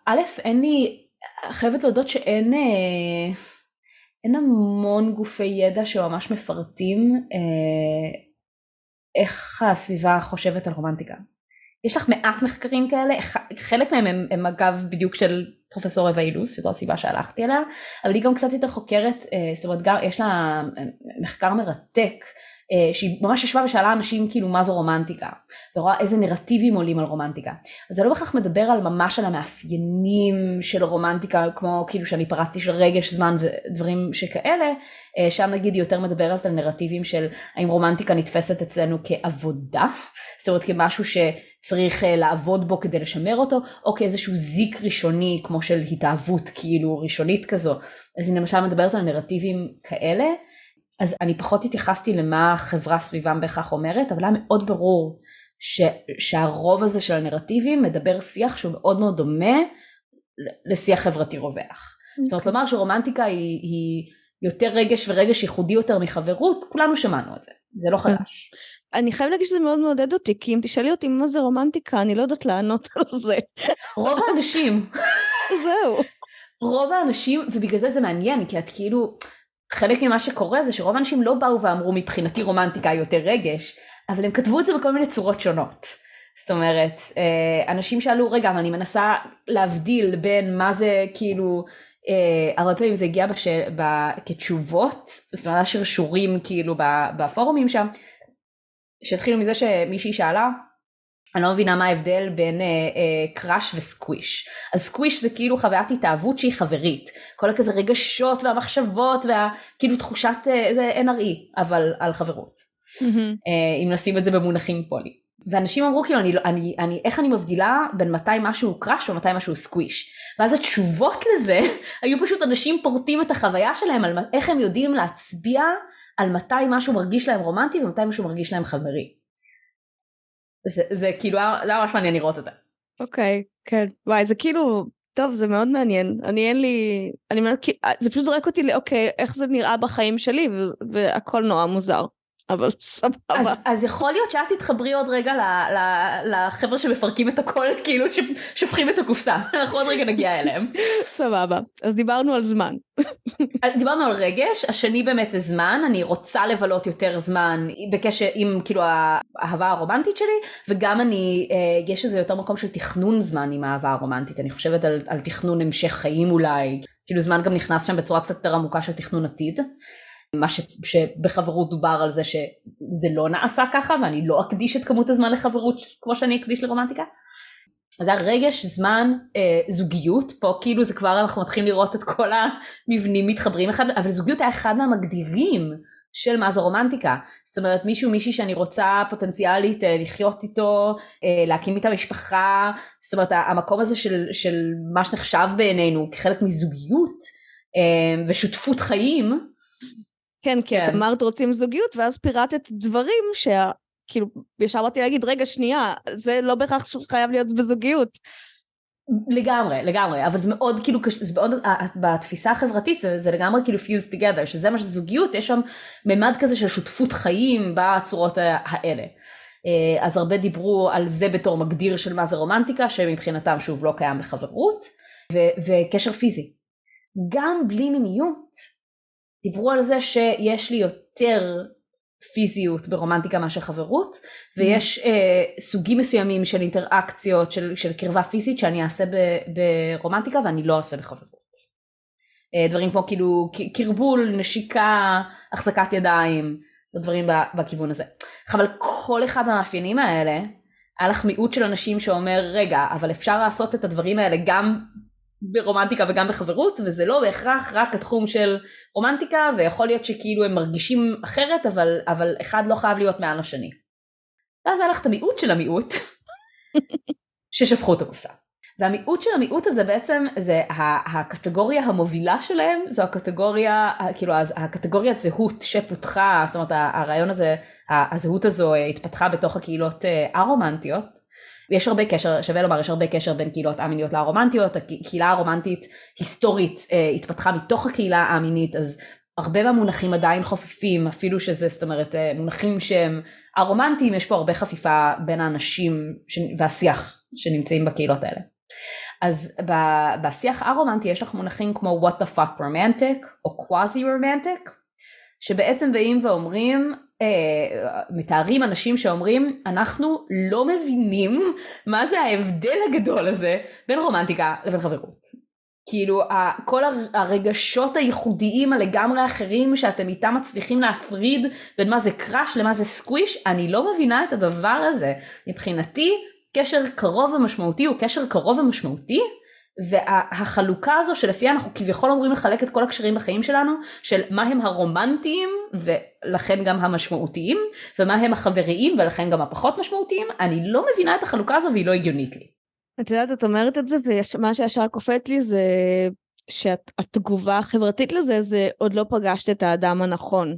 א', אין לי, חייבת להודות שאין אה, אין המון גופי ידע שממש מפרטים אה, איך הסביבה חושבת על רומנטיקה. יש לך מעט מחקרים כאלה, חלק מהם הם, הם אגב בדיוק של פרופסור אווה אילוס, שזו הסיבה שהלכתי אליה, אבל היא גם קצת יותר חוקרת, אה, זאת אומרת גם יש לה אה, מחקר מרתק אה, שהיא ממש ישבה ושאלה אנשים כאילו מה זו רומנטיקה, ורואה איזה נרטיבים עולים על רומנטיקה. אז זה לא בהכרח מדבר על ממש על המאפיינים של רומנטיקה, כמו כאילו שאני פרטתי של רגש, זמן ודברים שכאלה, שם נגיד היא יותר מדברת על נרטיבים של האם רומנטיקה נתפסת אצלנו כעבודה, זאת אומרת כמשהו שצריך אה, לעבוד בו כדי לשמר אותו, או כאיזשהו זיק ראשוני כמו של התאהבות כאילו ראשונית כזו. אז היא למשל מדברת על נרטיבים כאלה. אז אני פחות התייחסתי למה החברה סביבם בהכרח אומרת, אבל היה מאוד ברור ש, שהרוב הזה של הנרטיבים מדבר שיח שהוא מאוד מאוד דומה לשיח חברתי רווח. Okay. זאת אומרת אוקיי. לומר שרומנטיקה היא, היא יותר רגש ורגש ייחודי יותר מחברות, כולנו שמענו את זה, זה לא כן. חדש. אני חייב להגיד שזה מאוד מעודד אותי, כי אם תשאלי אותי מה זה רומנטיקה, אני לא יודעת לענות על זה. רוב האנשים. זהו. רוב האנשים, ובגלל זה זה מעניין, כי את כאילו, חלק ממה שקורה זה שרוב האנשים לא באו ואמרו מבחינתי רומנטיקה היא יותר רגש, אבל הם כתבו את זה בכל מיני צורות שונות. זאת אומרת, אה, אנשים שאלו, רגע, אבל אני מנסה להבדיל בין מה זה כאילו, אה, הרבה פעמים זה הגיע בש... ב... כתשובות, זאת אומרת, שרשורים כאילו בפורומים שם, שהתחילו מזה שמישהי שאלה, אני לא מבינה מה ההבדל בין אה, אה, קראש וסקוויש. אז סקוויש זה כאילו חוויית התאהבות שהיא חברית. כל הכזה רגשות והמחשבות והכאילו תחושת, אה, זה NRE, אבל על חברות. Mm-hmm. אה, אם נשים את זה במונחים פולי. ואנשים אמרו כאילו אני, אני, אני, איך אני מבדילה בין מתי משהו קראש ומתי משהו סקוויש. ואז התשובות לזה היו פשוט אנשים פורטים את החוויה שלהם על איך הם יודעים להצביע על מתי משהו מרגיש להם רומנטי ומתי משהו מרגיש להם חברי. זה, זה כאילו היה ממש מעניין לראות את זה. אוקיי, okay, כן. וואי, זה כאילו, טוב, זה מאוד מעניין. אני אין לי, אני אומרת, זה פשוט זורק אותי לאוקיי, איך זה נראה בחיים שלי, והכל נורא מוזר. אבל סבבה. אז, אז יכול להיות שאת תתחברי עוד רגע לחבר'ה שמפרקים את הכל, כאילו ששופכים את הקופסה, אנחנו עוד רגע נגיע אליהם. סבבה, אז דיברנו על זמן. דיברנו על רגש, השני באמת זה זמן, אני רוצה לבלות יותר זמן בקשר עם כאילו האהבה הרומנטית שלי, וגם אני, אה, יש איזה יותר מקום של תכנון זמן עם האהבה הרומנטית, אני חושבת על, על תכנון המשך חיים אולי, כאילו זמן גם נכנס שם בצורה קצת יותר עמוקה של תכנון עתיד. מה ש, שבחברות דובר על זה שזה לא נעשה ככה ואני לא אקדיש את כמות הזמן לחברות כמו שאני אקדיש לרומנטיקה. אז זה הרגש, זמן, אה, זוגיות, פה כאילו זה כבר אנחנו מתחילים לראות את כל המבנים מתחברים אחד, אבל זוגיות היה אחד מהמגדירים של מה זו רומנטיקה. זאת אומרת מישהו מישהי שאני רוצה פוטנציאלית אה, לחיות איתו, אה, להקים איתה משפחה, זאת אומרת המקום הזה של, של מה שנחשב בעינינו כחלק מזוגיות אה, ושותפות חיים, כן, כי כן. את אמרת רוצים זוגיות, ואז פירטת דברים שה... כאילו, ישר באתי להגיד, רגע, שנייה, זה לא בהכרח חייב להיות בזוגיות. לגמרי, לגמרי, אבל זה מאוד כאילו, זה מאוד, בתפיסה החברתית זה, זה לגמרי כאילו fused together, שזה מה שזוגיות, יש שם ממד כזה של שותפות חיים בצורות האלה. אה, אז הרבה דיברו על זה בתור מגדיר של מה זה רומנטיקה, שמבחינתם שוב לא קיים בחברות, ו- וקשר פיזי. גם בלי מיניות, דיברו על זה שיש לי יותר פיזיות ברומנטיקה מאשר חברות ויש mm. אה, סוגים מסוימים של אינטראקציות של, של קרבה פיזית שאני אעשה ב, ברומנטיקה ואני לא אעשה בחברות. אה, דברים כמו כאילו קרבול, נשיקה, החזקת ידיים, דברים בכיוון הזה. אבל כל אחד מהמאפיינים האלה היה לך מיעוט של אנשים שאומר רגע אבל אפשר לעשות את הדברים האלה גם ברומנטיקה וגם בחברות וזה לא בהכרח רק התחום של רומנטיקה ויכול להיות שכאילו הם מרגישים אחרת אבל, אבל אחד לא חייב להיות מעל השני. ואז היה לך את המיעוט של המיעוט ששפכו את הקופסה. והמיעוט של המיעוט הזה בעצם זה הקטגוריה המובילה שלהם זו הקטגוריה כאילו הקטגוריית זהות שפותחה זאת אומרת הרעיון הזה הזהות הזו התפתחה בתוך הקהילות הרומנטיות ויש הרבה קשר, שווה לומר, יש הרבה קשר בין קהילות א-מיניות לרומנטיות, הקהילה הרומנטית היסטורית אה, התפתחה מתוך הקהילה א-מינית, אז הרבה מהמונחים עדיין חופפים, אפילו שזה, זאת אומרת, אה, מונחים שהם הרומנטיים, יש פה הרבה חפיפה בין האנשים ש... והשיח שנמצאים בקהילות האלה. אז בשיח א-רומנטי יש לך מונחים כמו what the fuck romantic או quasi romantic, שבעצם באים ואומרים מתארים אנשים שאומרים אנחנו לא מבינים מה זה ההבדל הגדול הזה בין רומנטיקה לבין חברות. כאילו כל הרגשות הייחודיים הלגמרי אחרים שאתם איתם מצליחים להפריד בין מה זה קראש למה זה סקוויש אני לא מבינה את הדבר הזה מבחינתי קשר קרוב ומשמעותי הוא קשר קרוב ומשמעותי והחלוקה הזו שלפיה אנחנו כביכול אומרים לחלק את כל הקשרים בחיים שלנו של מה הם הרומנטיים ולכן גם המשמעותיים ומה הם החבריים ולכן גם הפחות משמעותיים אני לא מבינה את החלוקה הזו והיא לא הגיונית לי. את יודעת את אומרת את זה ומה שישר קופט לי זה שהתגובה החברתית לזה זה עוד לא פגשת את האדם הנכון.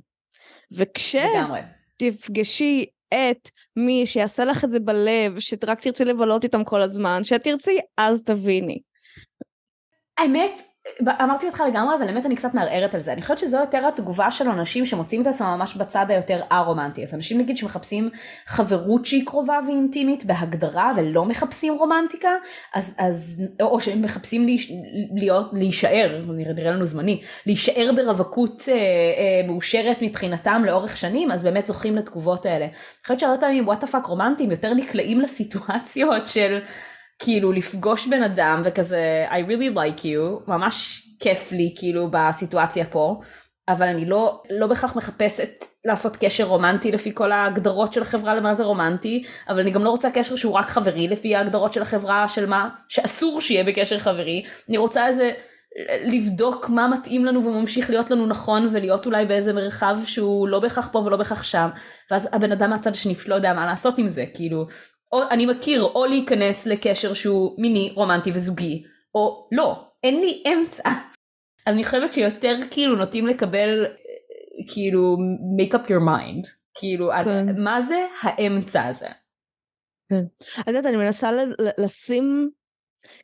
וכשתפגשי את מי שיעשה לך את זה בלב, שרק תרצי לבלות איתם כל הזמן, שתרצי, אז תביני. האמת, אמרתי אותך לגמרי, אבל באמת אני קצת מערערת על זה. אני חושבת שזו יותר התגובה של אנשים שמוצאים את עצמם ממש בצד היותר א-רומנטי. אז אנשים נגיד שמחפשים חברות שהיא קרובה ואינטימית בהגדרה ולא מחפשים רומנטיקה, אז, אז או שהם מחפשים להיש, להיות, להישאר, נראה, נראה לנו זמני, להישאר ברווקות אה, אה, מאושרת מבחינתם לאורך שנים, אז באמת זוכים לתגובות האלה. אני חושבת שהרבה פעמים what the fuck רומנטיים יותר נקלעים לסיטואציות של... כאילו לפגוש בן אדם וכזה I really like you ממש כיף לי כאילו בסיטואציה פה אבל אני לא לא בהכרח מחפשת לעשות קשר רומנטי לפי כל ההגדרות של החברה למה זה רומנטי אבל אני גם לא רוצה קשר שהוא רק חברי לפי ההגדרות של החברה של מה שאסור שיהיה בקשר חברי. אני רוצה איזה לבדוק מה מתאים לנו וממשיך להיות לנו נכון ולהיות אולי באיזה מרחב שהוא לא בהכרח פה ולא בהכרח שם. ואז הבן אדם מהצד השני פשוט לא יודע מה לעשות עם זה כאילו או אני מכיר או להיכנס לקשר שהוא מיני, רומנטי וזוגי, או לא, אין לי אמצע. אני חושבת שיותר כאילו נוטים לקבל כאילו make up your mind, כאילו כן. מה זה האמצע הזה. כן. את יודעת אני מנסה לשים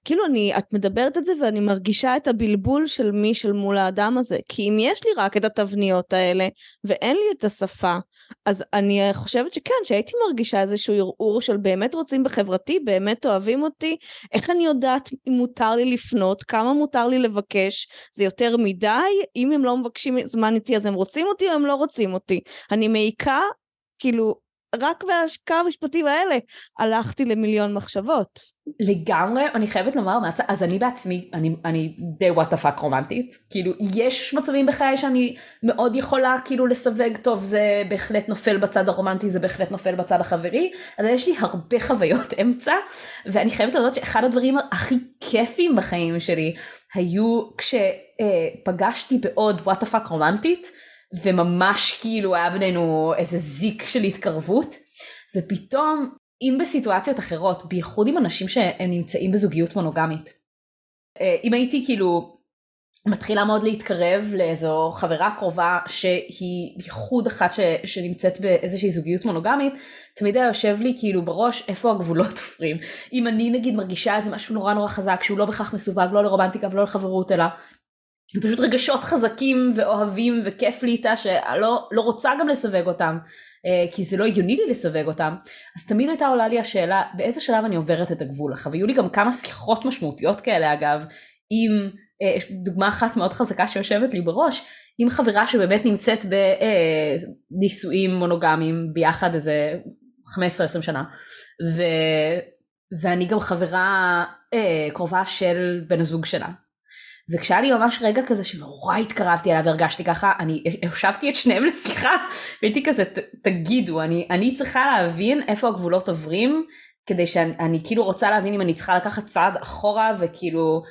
כאילו אני, את מדברת את זה ואני מרגישה את הבלבול של מי של מול האדם הזה. כי אם יש לי רק את התבניות האלה ואין לי את השפה, אז אני חושבת שכן, שהייתי מרגישה איזשהו ערעור של באמת רוצים בחברתי, באמת אוהבים אותי, איך אני יודעת אם מותר לי לפנות, כמה מותר לי לבקש, זה יותר מדי, אם הם לא מבקשים זמן איתי אז הם רוצים אותי או הם לא רוצים אותי. אני מעיקה, כאילו, רק בהשמעה המשפטים האלה הלכתי למיליון מחשבות. לגמרי, אני חייבת לומר, אז אני בעצמי, אני, אני די what the fuck רומנטית, כאילו יש מצבים בחיי שאני מאוד יכולה כאילו לסווג, טוב זה בהחלט נופל בצד הרומנטי, זה בהחלט נופל בצד החברי, אבל יש לי הרבה חוויות אמצע, ואני חייבת לדעת שאחד הדברים הכי כיפים בחיים שלי היו כשפגשתי בעוד whatthefuck רומנטית, וממש כאילו היה בינינו איזה זיק של התקרבות. ופתאום אם בסיטואציות אחרות בייחוד עם אנשים שהם נמצאים בזוגיות מונוגמית אה, אם הייתי כאילו מתחילה מאוד להתקרב לאיזו חברה קרובה שהיא בייחוד אחת ש, שנמצאת באיזושהי זוגיות מונוגמית תמיד היה יושב לי כאילו בראש איפה הגבולות עוברים. אם אני נגיד מרגישה איזה משהו נורא נורא חזק שהוא לא בהכרח מסווג לא לרומנטיקה ולא לחברות אלא פשוט רגשות חזקים ואוהבים וכיף לי איתה שלא לא רוצה גם לסווג אותם אה, כי זה לא הגיוני לי לסווג אותם. אז תמיד הייתה עולה לי השאלה באיזה שלב אני עוברת את הגבול? עכשיו היו לי גם כמה שיחות משמעותיות כאלה אגב עם אה, דוגמה אחת מאוד חזקה שיושבת לי בראש עם חברה שבאמת נמצאת בנישואים אה, מונוגמיים ביחד איזה 15-20 שנה. ו, ואני גם חברה קרובה של בן הזוג שלה וכשהיה לי ממש רגע כזה שנורא התקרבתי אליו והרגשתי ככה, אני הושבתי את שניהם לשיחה והייתי כזה, תגידו, אני, אני צריכה להבין איפה הגבולות עוברים, כדי שאני אני כאילו רוצה להבין אם אני צריכה לקחת צעד אחורה וכאילו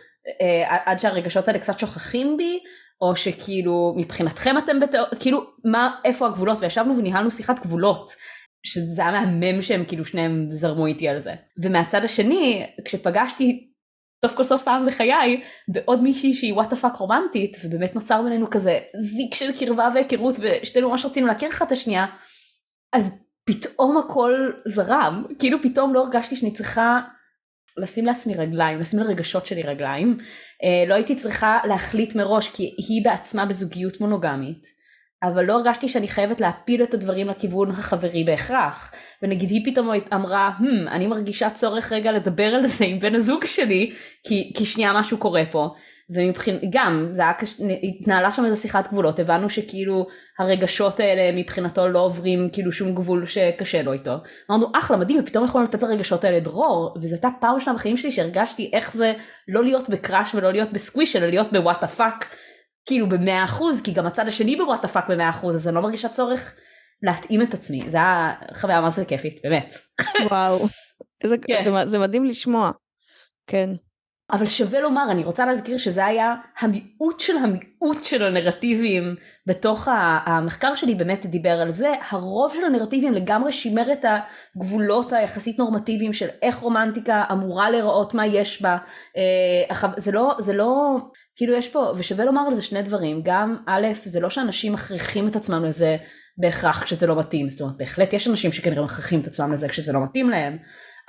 אה, עד שהרגשות האלה קצת שוככים בי, או שכאילו מבחינתכם אתם בתיאור, כאילו מה, איפה הגבולות, וישבנו וניהלנו שיחת גבולות. שזה היה מהמם שהם כאילו שניהם זרמו איתי על זה. ומהצד השני, כשפגשתי סוף כל סוף פעם בחיי בעוד מישהי שהיא whatthefuck רומנטית ובאמת נוצר בינינו כזה זיק של קרבה והיכרות ושתינו ממש רצינו להכיר אחת את השנייה אז פתאום הכל זרם. כאילו פתאום לא הרגשתי שאני צריכה לשים לעצמי רגליים לשים לרגשות שלי רגליים. אה, לא הייתי צריכה להחליט מראש כי היא בעצמה בזוגיות מונוגמית אבל לא הרגשתי שאני חייבת להפיל את הדברים לכיוון החברי בהכרח. ונגיד היא פתאום אמרה, hmm, אני מרגישה צורך רגע לדבר על זה עם בן הזוג שלי, כי, כי שנייה משהו קורה פה. ומבחינת, גם, זה היה, התנהלה שם איזה שיחת גבולות, הבנו שכאילו הרגשות האלה מבחינתו לא עוברים כאילו שום גבול שקשה לו איתו. אמרנו, אחלה, מדהים, ופתאום יכולנו לתת לרגשות האלה דרור, וזו הייתה פעם ראשונה בחיים שלי שהרגשתי איך זה לא להיות ב crush ולא להיות ב squish, אלא להיות ב whatthefuck. כאילו במאה אחוז, כי גם הצד השני ב whatthefuck במאה אחוז, אז אני לא מרגישה צורך להתאים את עצמי. זה היה חוויה מה זה כיפית, באמת. וואו, איזה, כן. זה, זה מדהים לשמוע. כן. אבל שווה לומר, אני רוצה להזכיר שזה היה המיעוט של המיעוט של הנרטיבים בתוך המחקר שלי באמת דיבר על זה, הרוב של הנרטיבים לגמרי שימר את הגבולות היחסית נורמטיביים של איך רומנטיקה אמורה להיראות, מה יש בה, אה, זה לא, זה לא כאילו יש פה, ושווה לומר על זה שני דברים, גם א', זה לא שאנשים מכריחים את עצמם לזה בהכרח כשזה לא מתאים, זאת אומרת בהחלט יש אנשים שכנראה מכריחים את עצמם לזה כשזה לא מתאים להם,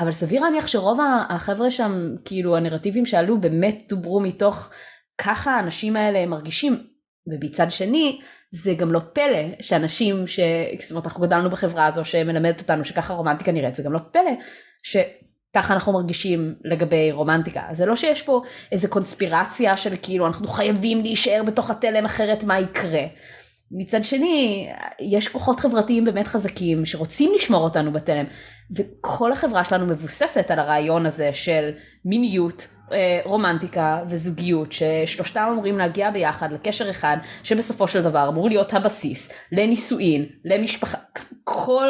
אבל סביר להניח שרוב החבר'ה שם, כאילו הנרטיבים שעלו באמת דוברו מתוך ככה האנשים האלה מרגישים, ומצד שני זה גם לא פלא שאנשים, ש... זאת אומרת אנחנו גדלנו בחברה הזו שמלמדת אותנו שככה רומנטיקה נראית, זה גם לא פלא שככה אנחנו מרגישים לגבי רומנטיקה. זה לא שיש פה איזה קונספירציה של כאילו אנחנו חייבים להישאר בתוך התלם אחרת מה יקרה. מצד שני, יש כוחות חברתיים באמת חזקים שרוצים לשמור אותנו בתלם, וכל החברה שלנו מבוססת על הרעיון הזה של מיניות, אה, רומנטיקה וזוגיות, ששלושתם אמורים להגיע ביחד לקשר אחד, שבסופו של דבר אמור להיות הבסיס לנישואין, למשפחה, כל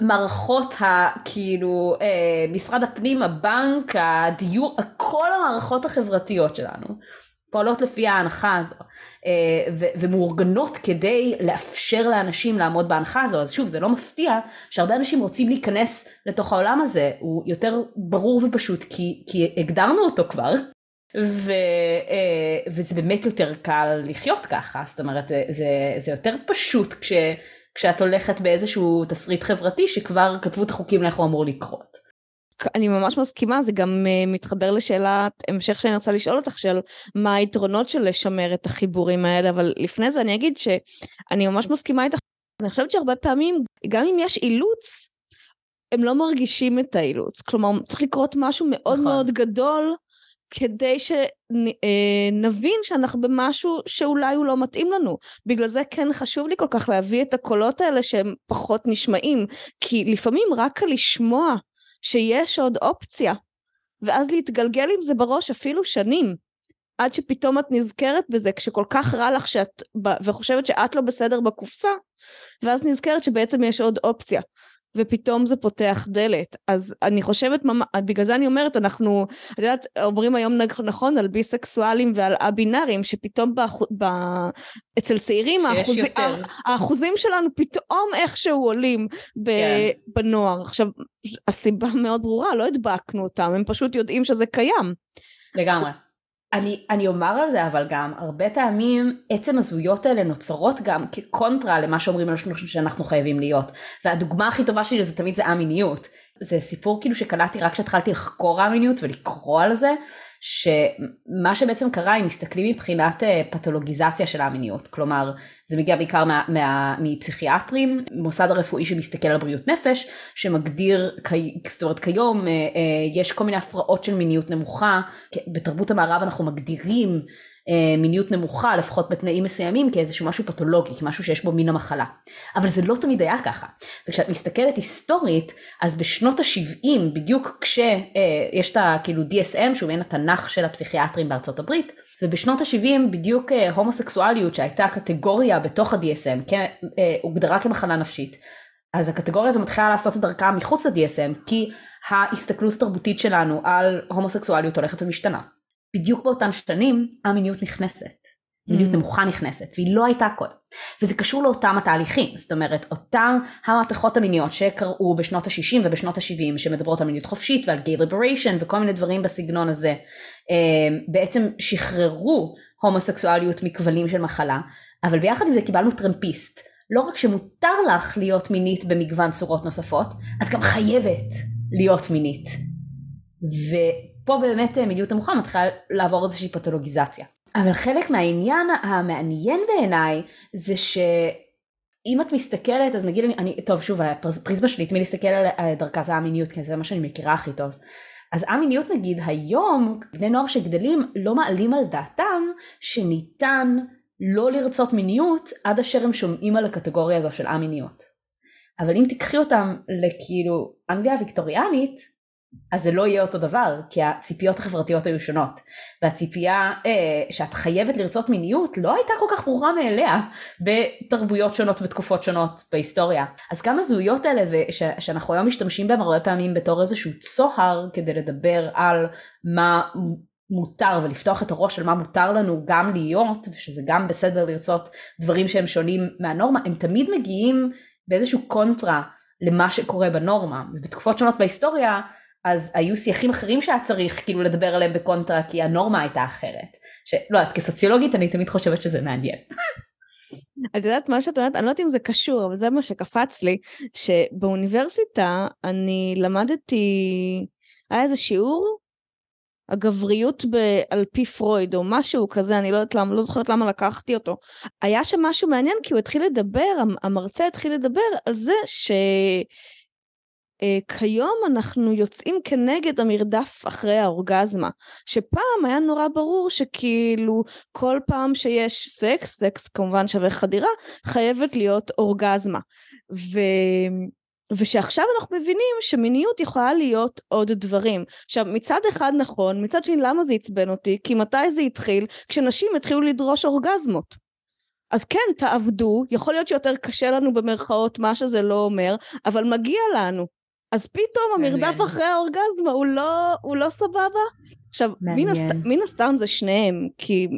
מערכות הכאילו, אה, משרד הפנים, הבנק, הדיור, כל המערכות החברתיות שלנו. פועלות לפי ההנחה הזו אה, ומאורגנות כדי לאפשר לאנשים לעמוד בהנחה הזו אז שוב זה לא מפתיע שהרבה אנשים רוצים להיכנס לתוך העולם הזה הוא יותר ברור ופשוט כי, כי הגדרנו אותו כבר ו, אה, וזה באמת יותר קל לחיות ככה זאת אומרת זה, זה יותר פשוט כש, כשאת הולכת באיזשהו תסריט חברתי שכבר כתבו את החוקים לאיך הוא אמור לקרות. אני ממש מסכימה, זה גם uh, מתחבר לשאלת המשך שאני רוצה לשאול אותך של מה היתרונות של לשמר את החיבורים האלה, אבל לפני זה אני אגיד שאני ממש מסכימה איתך, אני חושבת שהרבה פעמים, גם אם יש אילוץ, הם לא מרגישים את האילוץ, כלומר צריך לקרות משהו מאוד נכון. מאוד גדול כדי שנבין אה, שאנחנו במשהו שאולי הוא לא מתאים לנו. בגלל זה כן חשוב לי כל כך להביא את הקולות האלה שהם פחות נשמעים, כי לפעמים רק לשמוע שיש עוד אופציה, ואז להתגלגל עם זה בראש אפילו שנים, עד שפתאום את נזכרת בזה כשכל כך רע לך שאת, וחושבת שאת לא בסדר בקופסה, ואז נזכרת שבעצם יש עוד אופציה. ופתאום זה פותח דלת. אז אני חושבת, בגלל זה אני אומרת, אנחנו, את יודעת, אומרים היום נכון על ביסקסואלים ועל א-בינארים, שפתאום באחו, ב, אצל צעירים האחוז, האחוזים שלנו פתאום איכשהו עולים ב, כן. בנוער. עכשיו, הסיבה מאוד ברורה, לא הדבקנו אותם, הם פשוט יודעים שזה קיים. לגמרי. אני, אני אומר על זה אבל גם הרבה פעמים עצם הזהויות האלה נוצרות גם כקונטרה למה שאומרים לנו שאנחנו חייבים להיות. והדוגמה הכי טובה שלי זה תמיד זה א-מיניות זה סיפור כאילו שקלטתי רק כשהתחלתי לחקור א-מיניות ולקרוא על זה שמה שבעצם קרה אם מסתכלים מבחינת אה, פתולוגיזציה של המיניות כלומר זה מגיע בעיקר מה, מה, מפסיכיאטרים מוסד הרפואי שמסתכל על בריאות נפש שמגדיר זאת אומרת כיום אה, אה, יש כל מיני הפרעות של מיניות נמוכה בתרבות המערב אנחנו מגדירים מיניות נמוכה, לפחות בתנאים מסוימים, כאיזשהו משהו פתולוגי, כמשהו שיש בו מין המחלה. אבל זה לא תמיד היה ככה. וכשאת מסתכלת היסטורית, אז בשנות ה-70, בדיוק כשיש אה, את הכאילו DSM, שהוא מעין התנ"ך של הפסיכיאטרים בארצות הברית, ובשנות ה-70 בדיוק אה, הומוסקסואליות שהייתה קטגוריה בתוך ה-DSM, הוגדרה כמחלה נפשית. אז הקטגוריה הזו מתחילה לעשות את דרכה מחוץ ל-DSM, כי ההסתכלות התרבותית שלנו על הומוסקסואליות הולכת ומשתנה. בדיוק באותן שנים המיניות נכנסת. מיניות mm. נמוכה נכנסת והיא לא הייתה קודם וזה קשור לאותם התהליכים זאת אומרת אותם המהפכות המיניות שקרו בשנות ה-60 ובשנות ה-70 שמדברות על מיניות חופשית ועל גיי ליבריישן וכל מיני דברים בסגנון הזה אה, בעצם שחררו הומוסקסואליות מכבלים של מחלה אבל ביחד עם זה קיבלנו טרמפיסט לא רק שמותר לך להיות מינית במגוון צורות נוספות את גם חייבת להיות מינית. פה באמת אה, מיניות נמוכה מתחילה לעבור איזושהי פתולוגיזציה. אבל חלק מהעניין המעניין בעיניי זה שאם את מסתכלת אז נגיד אני, אני טוב שוב הפריזמה שלי תמיד להסתכל על דרכה זה המיניות כי זה מה שאני מכירה הכי טוב. אז א-מיניות נגיד היום בני נוער שגדלים לא מעלים על דעתם שניתן לא לרצות מיניות עד אשר הם שומעים על הקטגוריה הזו של א-מיניות. אבל אם תיקחי אותם לכאילו אנגליה הוויקטוריאנית אז זה לא יהיה אותו דבר, כי הציפיות החברתיות היו שונות. והציפייה אה, שאת חייבת לרצות מיניות לא הייתה כל כך ברורה מאליה בתרבויות שונות בתקופות שונות בהיסטוריה. אז גם הזהויות האלה וש, שאנחנו היום משתמשים בהם הרבה פעמים בתור איזשהו צוהר כדי לדבר על מה מותר ולפתוח את הראש של מה מותר לנו גם להיות ושזה גם בסדר לרצות דברים שהם שונים מהנורמה, הם תמיד מגיעים באיזשהו קונטרה למה שקורה בנורמה. ובתקופות שונות בהיסטוריה אז היו שיחים אחרים שהיה צריך כאילו לדבר עליהם בקונטרה כי הנורמה הייתה אחרת. שלא יודעת, כסוציולוגית אני תמיד חושבת שזה מעניין. את יודעת מה שאת אומרת? אני לא יודעת אם זה קשור, אבל זה מה שקפץ לי, שבאוניברסיטה אני למדתי, היה איזה שיעור, הגבריות ב- על פי פרויד או משהו כזה, אני לא יודעת למה, לא זוכרת למה לקחתי אותו. היה שם משהו מעניין כי הוא התחיל לדבר, המרצה התחיל לדבר על זה ש... Uh, כיום אנחנו יוצאים כנגד המרדף אחרי האורגזמה שפעם היה נורא ברור שכאילו כל פעם שיש סקס, סקס כמובן שווה חדירה, חייבת להיות אורגזמה ו... ושעכשיו אנחנו מבינים שמיניות יכולה להיות עוד דברים. עכשיו מצד אחד נכון, מצד שני למה זה עצבן אותי? כי מתי זה התחיל? כשנשים התחילו לדרוש אורגזמות. אז כן, תעבדו, יכול להיות שיותר קשה לנו במרכאות, מה שזה לא אומר, אבל מגיע לנו. אז פתאום המרדף אחרי האורגזמה הוא לא, הוא לא סבבה? עכשיו, מן, הסת, מן הסתם זה שניהם, כי,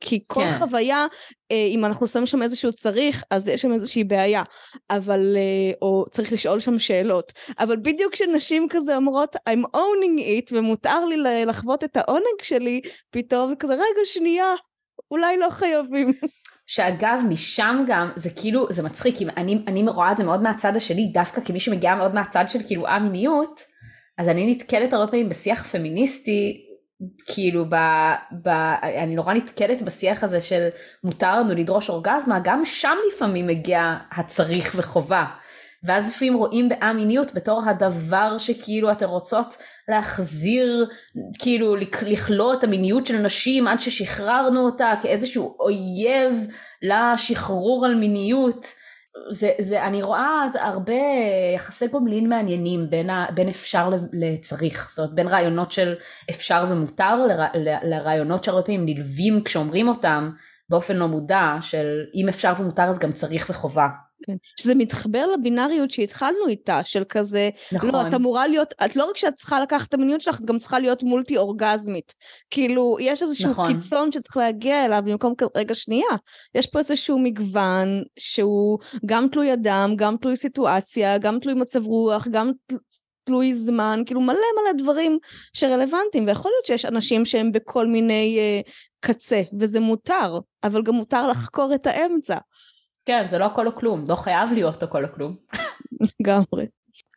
כי כל כן. חוויה, אה, אם אנחנו שמים שם איזשהו צריך, אז יש שם איזושהי בעיה, אבל, אה, או צריך לשאול שם שאלות. אבל בדיוק כשנשים כזה אומרות, I'm owning it, ומותר לי לחוות את העונג שלי, פתאום כזה, רגע, שנייה, אולי לא חייבים. שאגב משם גם זה כאילו זה מצחיק אם אני, אני רואה את זה מאוד מהצד השני דווקא כמי שמגיעה מאוד מהצד של כאילו א-מיניות אז אני נתקלת הרבה פעמים בשיח פמיניסטי כאילו ב, ב, אני נורא נתקלת בשיח הזה של מותר לנו לדרוש אורגזמה גם שם לפעמים מגיע הצריך וחובה. ואז לפעמים רואים א-מיניות בתור הדבר שכאילו אתן רוצות להחזיר, כאילו לכלוא את המיניות של נשים עד ששחררנו אותה כאיזשהו אויב לשחרור על מיניות. זה, זה, אני רואה הרבה יחסי גומלין מעניינים בין, ה, בין אפשר לצריך, זאת אומרת בין רעיונות של אפשר ומותר ל, לרעיונות שהרבה פעמים נלווים כשאומרים אותם באופן לא מודע של אם אפשר ומותר אז גם צריך וחובה. כן. שזה מתחבר לבינאריות שהתחלנו איתה, של כזה, נכון. לא, את אמורה להיות, את לא רק שאת צריכה לקחת את המיניות שלך, את גם צריכה להיות מולטי אורגזמית. כאילו, יש איזשהו נכון. קיצון שצריך להגיע אליו במקום, רגע שנייה, יש פה איזשהו מגוון שהוא גם תלוי אדם, גם תלוי סיטואציה, גם תלוי מצב רוח, גם תלוי זמן, כאילו מלא מלא דברים שרלוונטיים, ויכול להיות שיש אנשים שהם בכל מיני uh, קצה, וזה מותר, אבל גם מותר לחקור את האמצע. כן, זה לא הכל או כלום, לא חייב להיות הכל או כלום. לגמרי.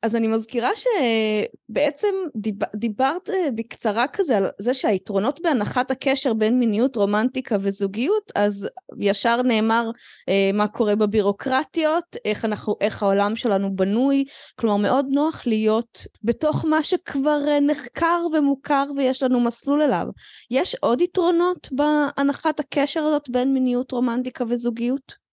אז אני מזכירה שבעצם דיב, דיברת אה, בקצרה כזה על זה שהיתרונות בהנחת הקשר בין מיניות, רומנטיקה וזוגיות, אז ישר נאמר אה, מה קורה בבירוקרטיות, איך, אנחנו, איך העולם שלנו בנוי, כלומר מאוד נוח להיות בתוך מה שכבר אה, נחקר ומוכר ויש לנו מסלול אליו. יש עוד יתרונות בהנחת הקשר הזאת בין מיניות, רומנטיקה וזוגיות?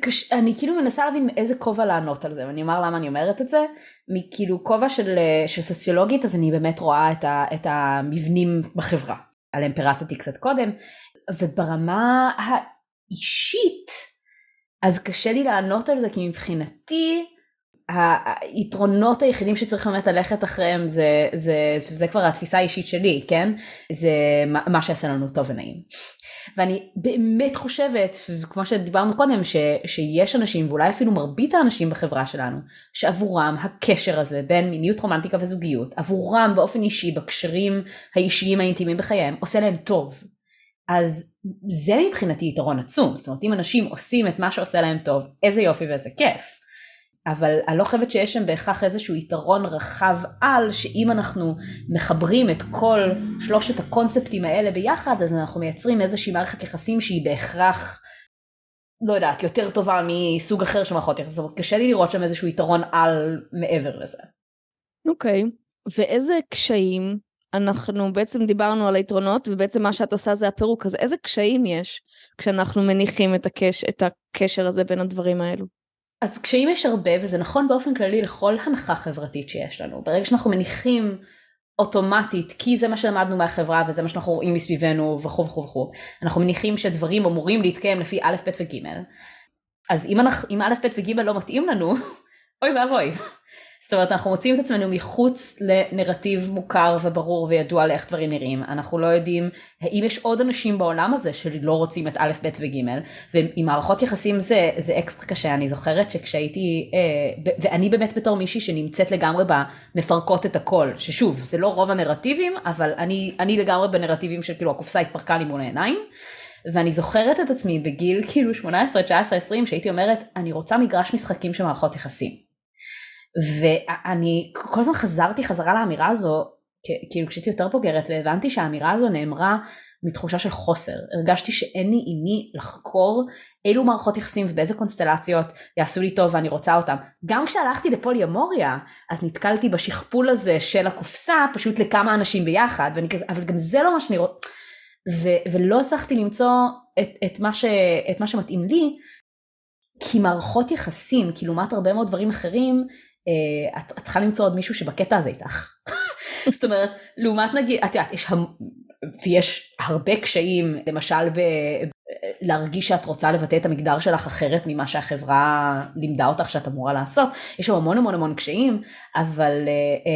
קש... אני כאילו מנסה להבין מאיזה כובע לענות על זה ואני אומר למה אני אומרת את זה. מכאילו כובע של, של סוציולוגית אז אני באמת רואה את, ה, את המבנים בחברה. עליהם פירטתי קצת קודם. וברמה האישית אז קשה לי לענות על זה כי מבחינתי היתרונות היחידים שצריך באמת ללכת אחריהם זה, זה, זה, זה כבר התפיסה האישית שלי כן זה מה, מה שיעשה לנו טוב ונעים ואני באמת חושבת, כמו שדיברנו קודם, ש, שיש אנשים, ואולי אפילו מרבית האנשים בחברה שלנו, שעבורם הקשר הזה בין מיניות רומנטיקה וזוגיות, עבורם באופן אישי, בקשרים האישיים האינטימיים בחייהם, עושה להם טוב. אז זה מבחינתי יתרון עצום, זאת אומרת אם אנשים עושים את מה שעושה להם טוב, איזה יופי ואיזה כיף. אבל אני לא חושבת שיש שם בהכרח איזשהו יתרון רחב על שאם אנחנו מחברים את כל שלושת הקונספטים האלה ביחד אז אנחנו מייצרים איזושהי מערכת יחסים שהיא בהכרח לא יודעת יותר טובה מסוג אחר של מערכות יחסים, קשה לי לראות שם איזשהו יתרון על מעבר לזה. אוקיי, okay. ואיזה קשיים אנחנו בעצם דיברנו על היתרונות ובעצם מה שאת עושה זה הפירוק אז איזה קשיים יש כשאנחנו מניחים את, הקש, את הקשר הזה בין הדברים האלו? אז קשיים יש הרבה וזה נכון באופן כללי לכל הנחה חברתית שיש לנו. ברגע שאנחנו מניחים אוטומטית כי זה מה שלמדנו מהחברה וזה מה שאנחנו רואים מסביבנו וכו' וכו' וכו', אנחנו מניחים שדברים אמורים להתקיים לפי א', ב' וג', אז אם, אנחנו, אם א', ב' וג' לא מתאים לנו, אוי ואבוי. זאת אומרת אנחנו מוצאים את עצמנו מחוץ לנרטיב מוכר וברור וידוע לאיך דברים נראים. אנחנו לא יודעים האם יש עוד אנשים בעולם הזה שלא רוצים את א' ב' וג' ועם מערכות יחסים זה זה אקסטרה קשה. אני זוכרת שכשהייתי אה, ואני באמת בתור מישהי שנמצאת לגמרי במפרקות את הכל ששוב זה לא רוב הנרטיבים אבל אני אני לגמרי בנרטיבים של כאילו הקופסה התפרקה לי מול העיניים. ואני זוכרת את עצמי בגיל כאילו 18, 19, 20 שהייתי אומרת אני רוצה מגרש משחקים של מערכות יחסים. ואני כל הזמן חזרתי חזרה לאמירה הזו כאילו כשהייתי יותר בוגרת והבנתי שהאמירה הזו נאמרה מתחושה של חוסר. הרגשתי שאין לי עם מי לחקור אילו מערכות יחסים ובאיזה קונסטלציות יעשו לי טוב ואני רוצה אותם. גם כשהלכתי לפולי אמוריה אז נתקלתי בשכפול הזה של הקופסה פשוט לכמה אנשים ביחד ואני אבל גם זה לא מה שאני רוצה ולא הצלחתי למצוא את, את, מה ש, את מה שמתאים לי כי מערכות יחסים כי לעומת הרבה מאוד דברים אחרים את, את צריכה למצוא עוד מישהו שבקטע הזה איתך. זאת אומרת, לעומת נגיד, את יודעת, יש. ויש הרבה קשיים, למשל ב... להרגיש שאת רוצה לבטא את המגדר שלך אחרת ממה שהחברה לימדה אותך שאת אמורה לעשות. יש שם המון המון המון קשיים, אבל uh,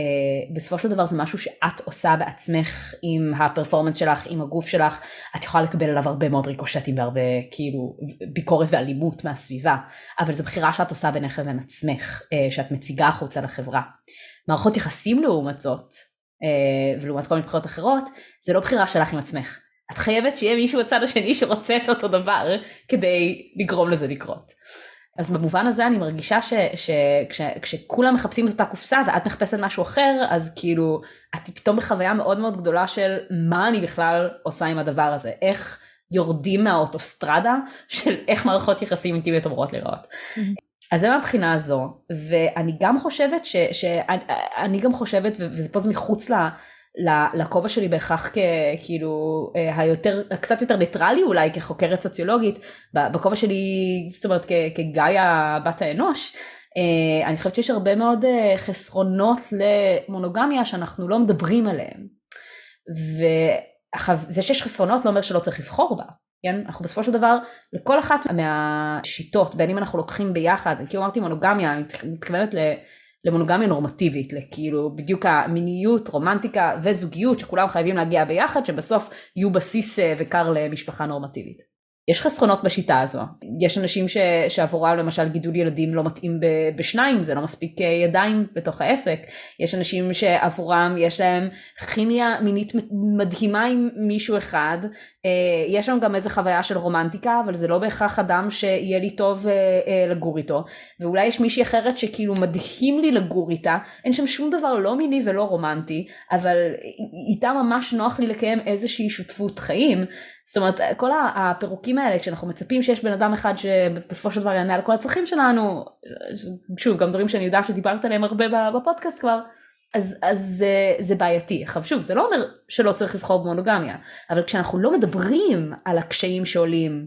uh, בסופו של דבר זה משהו שאת עושה בעצמך עם הפרפורמנס שלך, עם הגוף שלך, את יכולה לקבל עליו הרבה מאוד ריקושטים והרבה כאילו ביקורת ואלימות מהסביבה, אבל זו בחירה שאת עושה בינך לבין עצמך, uh, שאת מציגה החוצה לחברה. מערכות יחסים לעומת זאת, uh, ולעומת כל מיני בחירות אחרות, זה לא בחירה שלך עם עצמך. את חייבת שיהיה מישהו בצד השני שרוצה את אותו דבר כדי לגרום לזה לקרות. אז במובן הזה אני מרגישה שכשכולם מחפשים את אותה קופסה ואת מחפשת משהו אחר אז כאילו את פתאום בחוויה מאוד מאוד גדולה של מה אני בכלל עושה עם הדבר הזה איך יורדים מהאוטוסטרדה של איך מערכות יחסים אינטימיות אמורות להיראות. Mm-hmm. אז זה מהבחינה הזו ואני גם חושבת שאני גם חושבת ופה זה מחוץ ל... לכובע שלי בהכרח כאילו אה, היותר קצת יותר ניטרלי אולי כחוקרת סוציולוגית בכובע שלי זאת אומרת כגאיה בת האנוש אה, אני חושבת שיש הרבה מאוד אה, חסרונות למונוגמיה שאנחנו לא מדברים עליהם. וזה שיש חסרונות לא אומר שלא צריך לבחור בה. כן? אנחנו בסופו של דבר לכל אחת מהשיטות בין אם אנחנו לוקחים ביחד כאילו אמרתי מונוגמיה אני מתכוונת למונוגמיה נורמטיבית, לכאילו בדיוק המיניות, רומנטיקה וזוגיות שכולם חייבים להגיע ביחד, שבסוף יהיו בסיס אה, וקר למשפחה נורמטיבית. יש חסרונות בשיטה הזו, יש אנשים ש, שעבורם למשל גידול ילדים לא מתאים ב, בשניים, זה לא מספיק אה, ידיים בתוך העסק, יש אנשים שעבורם יש להם כימיה מינית מדהימה עם מישהו אחד, אה, יש לנו גם איזה חוויה של רומנטיקה, אבל זה לא בהכרח אדם שיהיה לי טוב אה, לגור איתו, ואולי יש מישהי אחרת שכאילו מדהים לי לגור איתה, אין שם שום דבר לא מיני ולא רומנטי, אבל איתה ממש נוח לי לקיים איזושהי שותפות חיים, זאת אומרת כל הפירוקים האלה כשאנחנו מצפים שיש בן אדם אחד שבסופו של דבר יענה על כל הצרכים שלנו שוב גם דברים שאני יודעת שדיברת עליהם הרבה בפודקאסט כבר אז, אז זה, זה בעייתי. עכשיו שוב זה לא אומר שלא צריך לבחור במונוגמיה אבל כשאנחנו לא מדברים על הקשיים שעולים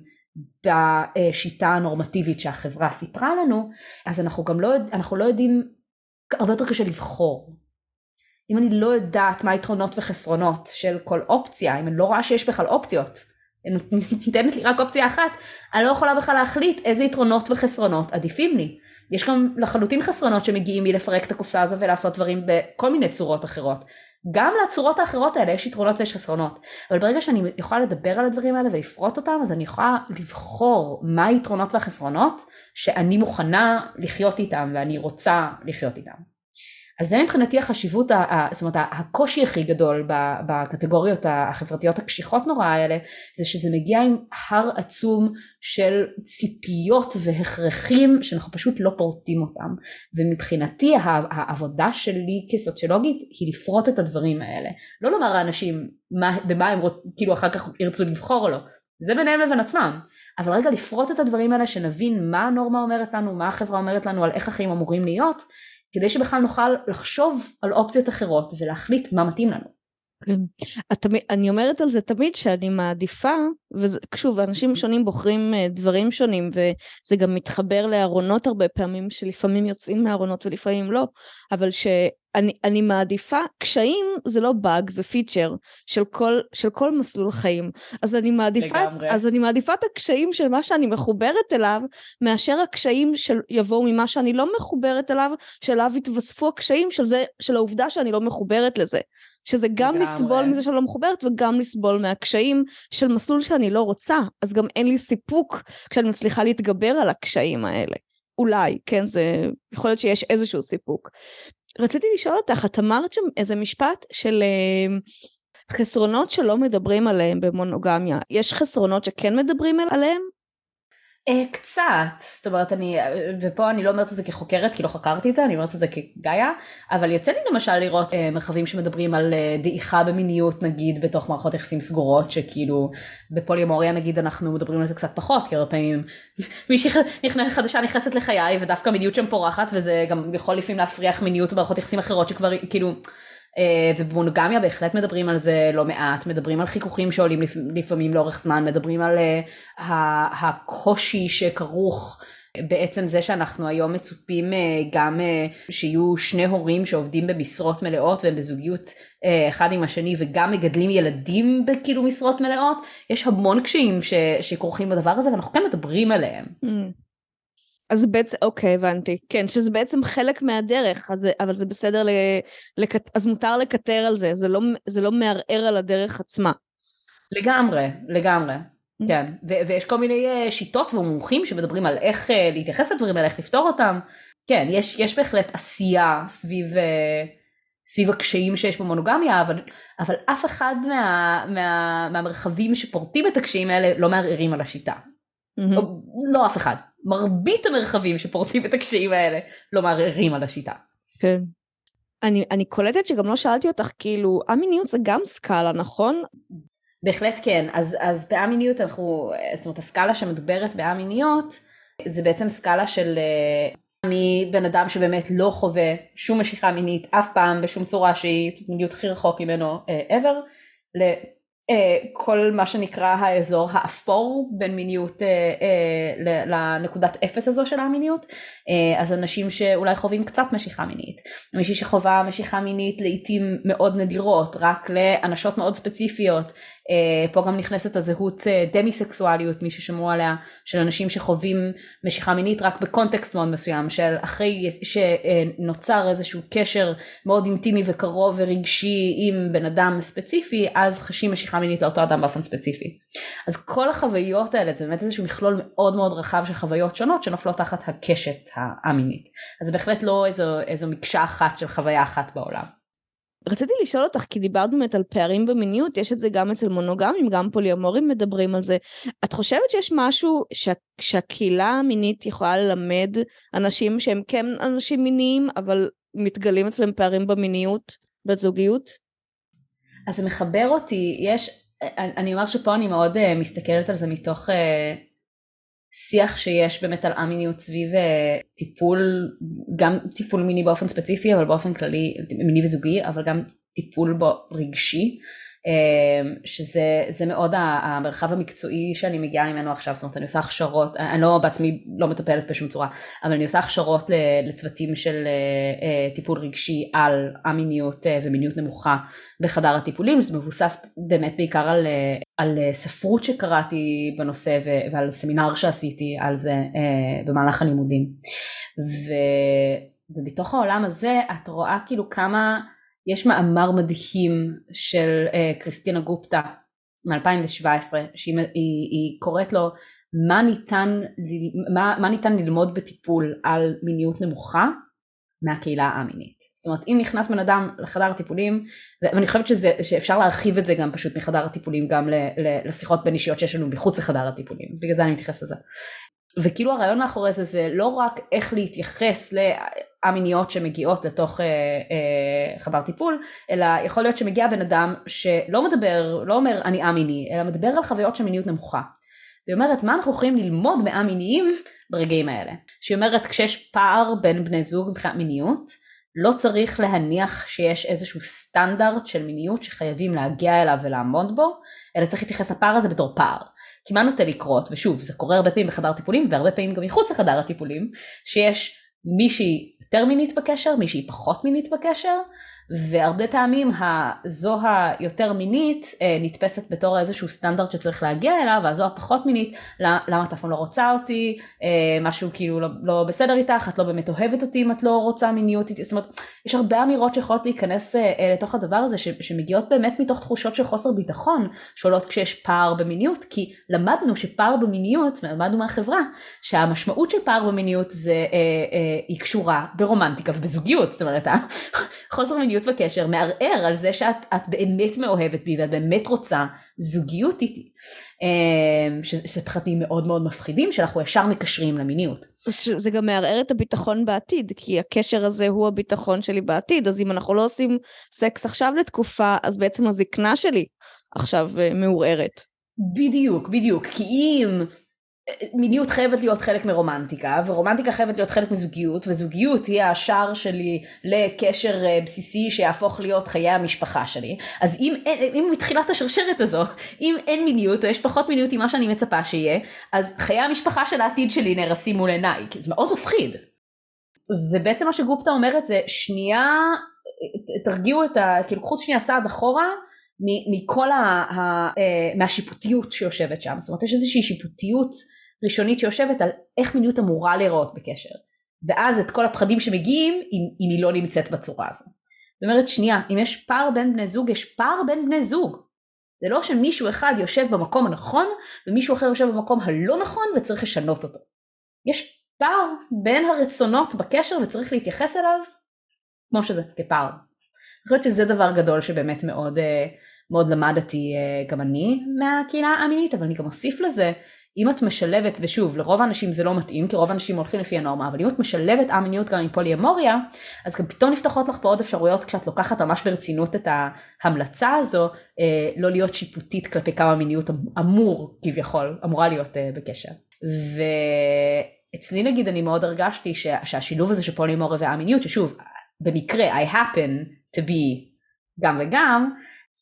בשיטה הנורמטיבית שהחברה סיפרה לנו אז אנחנו גם לא, אנחנו לא יודעים הרבה יותר קשה לבחור אם אני לא יודעת מה היתרונות וחסרונות של כל אופציה, אם אני לא רואה שיש בכלל אופציות, נותנת לי רק אופציה אחת, אני לא יכולה בכלל להחליט איזה יתרונות וחסרונות עדיפים לי. יש גם לחלוטין חסרונות שמגיעים מלפרק את הקופסה הזו ולעשות דברים בכל מיני צורות אחרות. גם לצורות האחרות האלה יש יתרונות ויש חסרונות. אבל ברגע שאני יכולה לדבר על הדברים האלה ולפרוט אותם, אז אני יכולה לבחור מה היתרונות והחסרונות שאני מוכנה לחיות איתם ואני רוצה לחיות איתם. אז זה מבחינתי החשיבות, זאת אומרת הקושי הכי גדול בקטגוריות החברתיות הקשיחות נורא האלה, זה שזה מגיע עם הר עצום של ציפיות והכרחים שאנחנו פשוט לא פורטים אותם. ומבחינתי העבודה שלי כסוציולוגית היא לפרוט את הדברים האלה. לא לומר לאנשים מה, במה הם רוצ, כאילו אחר כך ירצו לבחור או לא. זה ביניהם לבין עצמם. אבל רגע לפרוט את הדברים האלה שנבין מה הנורמה אומרת לנו, מה החברה אומרת לנו על איך החיים אמורים להיות. כדי שבכלל נוכל לחשוב על אופציות אחרות ולהחליט מה מתאים לנו. כן. אני אומרת על זה תמיד שאני מעדיפה, ושוב, אנשים שונים בוחרים אה, דברים שונים, וזה גם מתחבר לארונות הרבה פעמים, שלפעמים יוצאים מהארונות ולפעמים לא, אבל ש... אני, אני מעדיפה, קשיים זה לא באג, זה פיצ'ר של כל, של כל מסלול חיים. אז אני, מעדיפה, אז אני מעדיפה את הקשיים של מה שאני מחוברת אליו, מאשר הקשיים שיבואו ממה שאני לא מחוברת אליו, שאליו יתווספו הקשיים של, זה, של העובדה שאני לא מחוברת לזה. שזה גם לגמרי. לסבול מזה שאני לא מחוברת וגם לסבול מהקשיים של מסלול שאני לא רוצה, אז גם אין לי סיפוק כשאני מצליחה להתגבר על הקשיים האלה. אולי, כן, זה יכול להיות שיש איזשהו סיפוק. רציתי לשאול אותך, את אמרת שם איזה משפט של... אה, חסרונות שלא מדברים עליהם במונוגמיה, יש חסרונות שכן מדברים עליהם? אה, קצת, זאת אומרת אני, ופה אני לא אומרת את זה כחוקרת כי לא חקרתי את זה, אני אומרת את זה כגאיה, אבל יוצא לי למשל לראות אה, מרחבים שמדברים על אה, דעיכה במיניות נגיד בתוך מערכות יחסים סגורות, שכאילו בפוליומוריה נגיד אנחנו מדברים על זה קצת פחות, כי הרבה פעמים מישהי חדשה נכנסת לחיי ודווקא מיניות שם פורחת וזה גם יכול לפעמים להפריח מיניות במערכות יחסים אחרות שכבר כאילו אה, ובמונוגמיה בהחלט מדברים על זה לא מעט, מדברים על חיכוכים שעולים לפעמים לאורך זמן, מדברים על אה, הקושי שכרוך בעצם זה שאנחנו היום מצופים אה, גם שיהיו שני הורים שעובדים במשרות מלאות והם בזוגיות אחד עם השני וגם מגדלים ילדים בכאילו משרות מלאות, יש המון קשיים שכרוכים בדבר הזה ואנחנו כן מדברים עליהם. Mm. אז בעצם, אוקיי, הבנתי. כן, שזה בעצם חלק מהדרך, אז, אבל זה בסדר, ל, לקט, אז מותר לקטר על זה, זה לא, זה לא מערער על הדרך עצמה. לגמרי, לגמרי. Mm-hmm. כן, ו- ויש כל מיני uh, שיטות ומומחים שמדברים על איך uh, להתייחס לדברים האלה, איך לפתור אותם. כן, יש, יש בהחלט עשייה סביב, uh, סביב הקשיים שיש במונוגמיה, אבל, אבל אף אחד מה, מה, מהמרחבים שפורטים את הקשיים האלה לא מערערים על השיטה. Mm-hmm. לא, לא אף אחד. מרבית המרחבים שפורטים את הקשיים האלה לא מערערים על השיטה. כן. אני, אני קולטת שגם לא שאלתי אותך, כאילו, א-מיניות זה גם סקאלה, נכון? בהחלט כן. אז, אז באמיניות אנחנו, זאת אומרת, הסקאלה שמדוברת באמיניות, זה בעצם סקאלה של אה, מבן אדם שבאמת לא חווה שום משיכה מינית אף פעם בשום צורה שהיא מיניות הכי רחוק ממנו uh, ever, אה, כל מה שנקרא האזור האפור בין מיניות אה, אה, לנקודת אפס הזו של המיניות אז אנשים שאולי חווים קצת משיכה מינית. מישהי שחווה משיכה מינית לעיתים מאוד נדירות רק לאנשות מאוד ספציפיות אה, פה גם נכנסת הזהות אה, דמי סקסואליות מי ששמעו עליה של אנשים שחווים משיכה מינית רק בקונטקסט מאוד מסוים של אחרי שנוצר איזשהו קשר מאוד אינטימי וקרוב ורגשי עם בן אדם ספציפי אז חשים משיכה מינית לאותו אדם באופן ספציפי. אז כל החוויות האלה זה באמת איזשהו מכלול מאוד מאוד רחב של חוויות שונות שנופלות תחת הקשת המינית. אז זה בהחלט לא איזו, איזו מקשה אחת של חוויה אחת בעולם. רציתי לשאול אותך, כי דיברת באמת על פערים במיניות, יש את זה גם אצל מונוגמים, גם פוליומורים מדברים על זה. את חושבת שיש משהו שה, שהקהילה המינית יכולה ללמד אנשים שהם כן אנשים מיניים, אבל מתגלים אצלם פערים במיניות, בזוגיות? אז זה מחבר אותי, יש, אני אומר שפה אני מאוד uh, מסתכלת על זה מתוך שיח שיש באמת על א-מיניות סביב אה, טיפול, גם טיפול מיני באופן ספציפי, אבל באופן כללי, מיני וזוגי, אבל גם טיפול בו רגשי. אמ, שזה מאוד המרחב המקצועי שאני מגיעה ממנו עכשיו, זאת אומרת אני עושה הכשרות, אני לא בעצמי לא מטפלת בשום צורה, אבל אני עושה הכשרות לצוותים של אה, אה, טיפול רגשי על א-מיניות אה, ומיניות נמוכה בחדר הטיפולים, זה מבוסס באמת בעיקר על, על ספרות שקראתי בנושא ועל סמינר שעשיתי על זה במהלך הלימודים. ו... ובתוך העולם הזה את רואה כאילו כמה יש מאמר מדהים של uh, קריסטינה גופטה מ-2017 שהיא היא, היא קוראת לו מה ניתן, מה, מה ניתן ללמוד בטיפול על מיניות נמוכה מהקהילה המינית. זאת אומרת אם נכנס בן אדם לחדר הטיפולים ואני חושבת שזה, שאפשר להרחיב את זה גם פשוט מחדר הטיפולים גם ל, ל, לשיחות בין אישיות שיש לנו מחוץ לחדר הטיפולים בגלל זה אני מתייחס לזה. וכאילו הרעיון מאחורי זה זה לא רק איך להתייחס המיניות שמגיעות לתוך אה, אה, חדר טיפול, אלא יכול להיות שמגיע בן אדם שלא מדבר, לא אומר אני א-מיני, אלא מדבר על חוויות של מיניות נמוכה. והיא אומרת מה אנחנו יכולים ללמוד מא-מיניים ברגעים האלה. שהיא אומרת כשיש פער בין בני זוג מבחינת מיניות, לא צריך להניח שיש איזשהו סטנדרט של מיניות שחייבים להגיע אליו ולעמוד בו, אלא צריך להתייחס לפער הזה בתור פער. כי מה נוטה לקרות, ושוב זה קורה הרבה פעמים בחדר טיפולים והרבה פעמים גם מחוץ לחדר הטיפולים, שיש מישהי יותר מינית בקשר, מישהי פחות מינית בקשר, והרבה פעמים הזו היותר מינית אה, נתפסת בתור איזשהו סטנדרט שצריך להגיע אליו, והזו הפחות מינית, למה את אף פעם לא רוצה אותי, אה, משהו כאילו לא, לא בסדר איתך, את לא באמת אוהבת אותי אם את לא רוצה מיניות איתי, זאת אומרת, יש הרבה אמירות שיכולות להיכנס אה, לתוך הדבר הזה, שמגיעות באמת מתוך תחושות של חוסר ביטחון, שעולות כשיש פער במיניות, כי למדנו שפער במיניות, למדנו מהחברה, שהמשמעות של פער במיניות זה, היא קשורה ברומנטיקה ובזוגיות, זאת אומרת, חוסר מיניות המיניות בקשר מערער על זה שאת באמת מאוהבת בי ואת באמת רוצה זוגיות איתי. אמ, שזה פחדים מאוד מאוד מפחידים שאנחנו ישר מקשרים למיניות. זה גם מערער את הביטחון בעתיד, כי הקשר הזה הוא הביטחון שלי בעתיד, אז אם אנחנו לא עושים סקס עכשיו לתקופה, אז בעצם הזקנה שלי עכשיו אה, מעורערת. בדיוק, בדיוק, כי אם מיניות חייבת להיות חלק מרומנטיקה, ורומנטיקה חייבת להיות חלק מזוגיות, וזוגיות היא השער שלי לקשר אה, בסיסי שיהפוך להיות חיי המשפחה שלי. אז אם, אם מתחילת השרשרת הזו, אם אין מיניות, או יש פחות מיניות ממה שאני מצפה שיהיה, אז חיי המשפחה של העתיד שלי נהרסים מול עיניי, כי זה מאוד מפחיד. ובעצם מה שגופטה אומרת זה, שנייה, תרגיעו את ה... כאילו, קחו שנייה צעד אחורה. מכל ה... ה... אה, מהשיפוטיות שיושבת שם, זאת אומרת יש איזושהי שיפוטיות ראשונית שיושבת על איך מיניות אמורה להיראות בקשר. ואז את כל הפחדים שמגיעים אם, אם היא לא נמצאת בצורה הזו. זאת אומרת שנייה, אם יש פער בין בני זוג, יש פער בין בני זוג. זה לא שמישהו אחד יושב במקום הנכון ומישהו אחר יושב במקום הלא נכון וצריך לשנות אותו. יש פער בין הרצונות בקשר וצריך להתייחס אליו כמו שזה, כפער. אני חושבת שזה דבר גדול שבאמת מאוד, אה, מאוד למדתי אה, גם אני מהקהילה המינית, אבל אני גם אוסיף לזה אם את משלבת, ושוב, לרוב האנשים זה לא מתאים, כי רוב האנשים הולכים לפי הנורמה, אבל אם את משלבת א-מיניות גם עם פוליאמוריה, אז גם פתאום נפתחות לך פה עוד אפשרויות כשאת לוקחת ממש ברצינות את ההמלצה הזו, אה, לא להיות שיפוטית כלפי כמה מיניות אמ-, אמור כביכול, אמורה להיות אה, בקשר. ואצלי נגיד אני מאוד הרגשתי שה, שהשילוב הזה של פוליאמוריה וא-מיניות, ששוב, במקרה I happen to be גם וגם,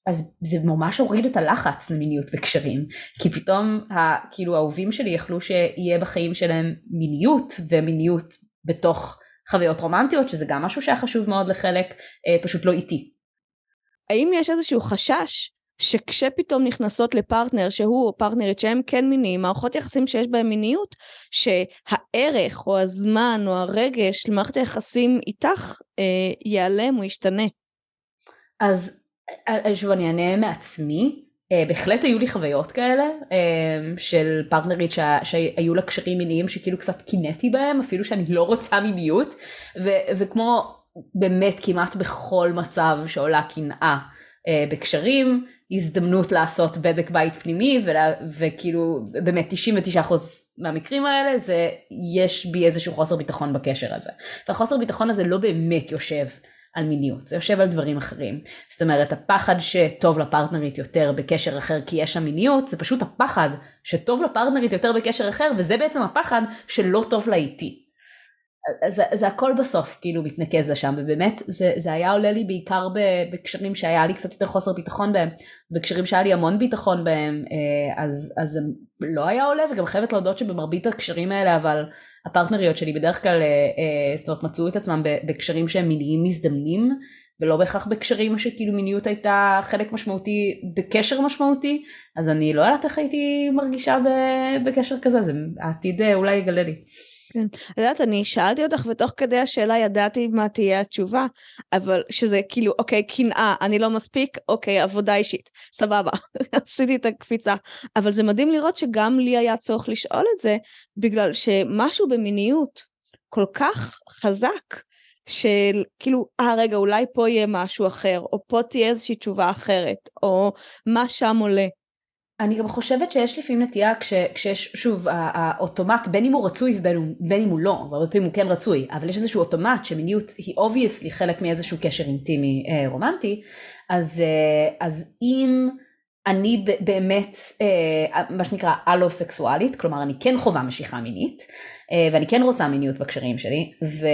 אז זה ממש הוריד את הלחץ למיניות וקשרים, כי פתאום ה, כאילו האהובים שלי יכלו שיהיה בחיים שלהם מיניות ומיניות בתוך חוויות רומנטיות, שזה גם משהו שהיה חשוב מאוד לחלק, אה, פשוט לא איטי. האם יש איזשהו חשש שכשפתאום נכנסות לפרטנר שהוא או פרטנרית שהם כן מיניים, מערכות יחסים שיש בהם מיניות, שהערך או הזמן או הרגש למערכת היחסים איתך אה, ייעלם או ישתנה? אז שוב אני אענה מעצמי, uh, בהחלט היו לי חוויות כאלה uh, של פרטנרית שה, שהיו לה קשרים מיניים שכאילו קצת קינאתי בהם אפילו שאני לא רוצה מיניות. ו, וכמו באמת כמעט בכל מצב שעולה קנאה בקשרים הזדמנות לעשות בדק בית פנימי ולה, וכאילו באמת 99% מהמקרים האלה זה יש בי איזשהו חוסר ביטחון בקשר הזה. והחוסר ביטחון הזה לא באמת יושב על מיניות, זה יושב על דברים אחרים. זאת אומרת, הפחד שטוב לפרטנרית יותר בקשר אחר כי יש שם מיניות, זה פשוט הפחד שטוב לפרטנרית יותר בקשר אחר, וזה בעצם הפחד שלא טוב לה איתי. זה, זה הכל בסוף כאילו מתנקז לשם ובאמת זה, זה היה עולה לי בעיקר בקשרים שהיה לי קצת יותר חוסר ביטחון בהם בקשרים שהיה לי המון ביטחון בהם אה, אז, אז זה לא היה עולה וגם חייבת להודות שבמרבית הקשרים האלה אבל הפרטנריות שלי בדרך כלל, אה, אה, זאת אומרת מצאו את עצמם בקשרים שהם מיניים מזדמנים ולא בהכרח בקשרים שכאילו מיניות הייתה חלק משמעותי בקשר משמעותי אז אני לא יודעת איך הייתי מרגישה בקשר כזה זה העתיד אה, אולי יגלה לי. כן. את יודעת, אני שאלתי אותך ותוך כדי השאלה ידעתי מה תהיה התשובה, אבל שזה כאילו, אוקיי, קנאה, אני לא מספיק, אוקיי, עבודה אישית, סבבה, עשיתי את הקפיצה. אבל זה מדהים לראות שגם לי היה צורך לשאול את זה, בגלל שמשהו במיניות כל כך חזק, של כאילו, אה רגע, אולי פה יהיה משהו אחר, או פה תהיה איזושהי תשובה אחרת, או מה שם עולה. אני גם חושבת שיש לפעמים נטייה כש, כשיש שוב האוטומט בין אם הוא רצוי ובין אם הוא לא והרבה פעמים הוא כן רצוי אבל יש איזשהו אוטומט שמיניות היא obviously חלק מאיזשהו קשר אינטימי אה, רומנטי אז, אה, אז אם אני באמת אה, מה שנקרא אלוסקסואלית כלומר אני כן חווה משיכה מינית ואני כן רוצה מיניות בקשרים שלי, ו,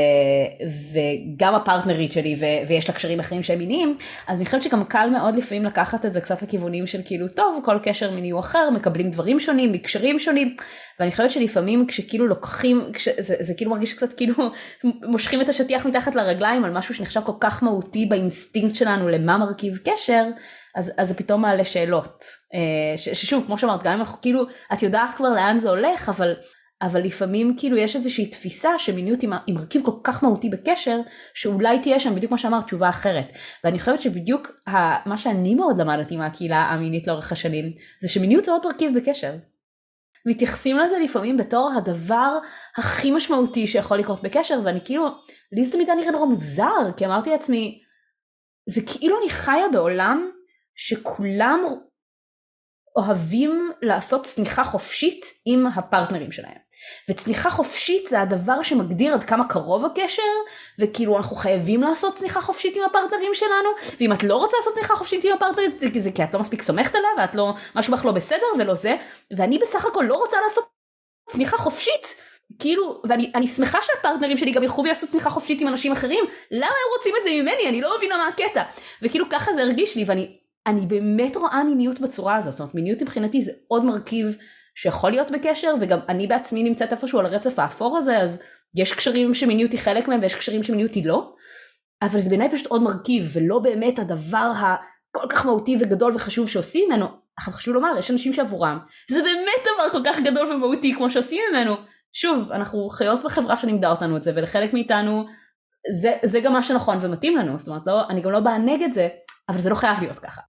וגם הפרטנרית שלי ו, ויש לה קשרים אחרים שהם מיניים, אז אני חושבת שגם קל מאוד לפעמים לקחת את זה קצת לכיוונים של כאילו טוב, כל קשר מיני הוא אחר, מקבלים דברים שונים, מקשרים שונים, ואני חושבת שלפעמים כשכאילו לוקחים, כש, זה, זה כאילו מרגיש קצת כאילו מושכים את השטיח מתחת לרגליים על משהו שנחשב כל כך מהותי באינסטינקט שלנו למה מרכיב קשר, אז, אז זה פתאום מעלה שאלות. אה, ששוב, כמו שאמרת, גם אם אנחנו כאילו, את יודעת כבר לאן זה הולך, אבל אבל לפעמים כאילו יש איזושהי תפיסה שמיניות היא מרכיב כל כך מהותי בקשר שאולי תהיה שם בדיוק מה שאמרת תשובה אחרת ואני חושבת שבדיוק מה שאני מאוד למדתי מהקהילה המינית לאורך השנים זה שמיניות זה עוד מרכיב בקשר. מתייחסים לזה לפעמים בתור הדבר הכי משמעותי שיכול לקרות בקשר ואני כאילו לי זה תמיד היה נראה נורא מוזר כי אמרתי לעצמי זה כאילו אני חיה בעולם שכולם אוהבים לעשות צניחה חופשית עם הפרטנרים שלהם. וצניחה חופשית זה הדבר שמגדיר עד כמה קרוב הקשר, וכאילו אנחנו חייבים לעשות צניחה חופשית עם הפרטנרים שלנו, ואם את לא רוצה לעשות צניחה חופשית עם הפרטנרים זה כי את לא מספיק סומכת עליה, ואת לא, משהו בך לא בסדר ולא זה, ואני בסך הכל לא רוצה לעשות צניחה חופשית. כאילו, ואני שמחה שהפרטנרים שלי גם ילכו ויעשו צניחה חופשית עם אנשים אחרים, למה הם רוצים את זה ממני? אני לא מבינה מה הקטע. וכאילו ככה זה הרגיש לי, ואני אני באמת רואה מיניות בצורה הזאת, זאת אומרת מיניות מבחינתי זה עוד מרכיב שיכול להיות בקשר, וגם אני בעצמי נמצאת איפשהו על הרצף האפור הזה, אז יש קשרים שמיניות היא חלק מהם ויש קשרים שמיניות היא לא, אבל זה בעיניי פשוט עוד מרכיב, ולא באמת הדבר הכל כך מהותי וגדול וחשוב שעושים ממנו. עכשיו חשוב לומר, יש אנשים שעבורם זה באמת דבר כל כך גדול ומהותי כמו שעושים ממנו. שוב, אנחנו חיות בחברה שלימדה אותנו את זה, ולחלק מאיתנו זה, זה גם מה שנכון ומתאים לנו, זאת אומרת, לא, אני גם לא באה נגד זה, אבל זה לא חייב להיות ככה.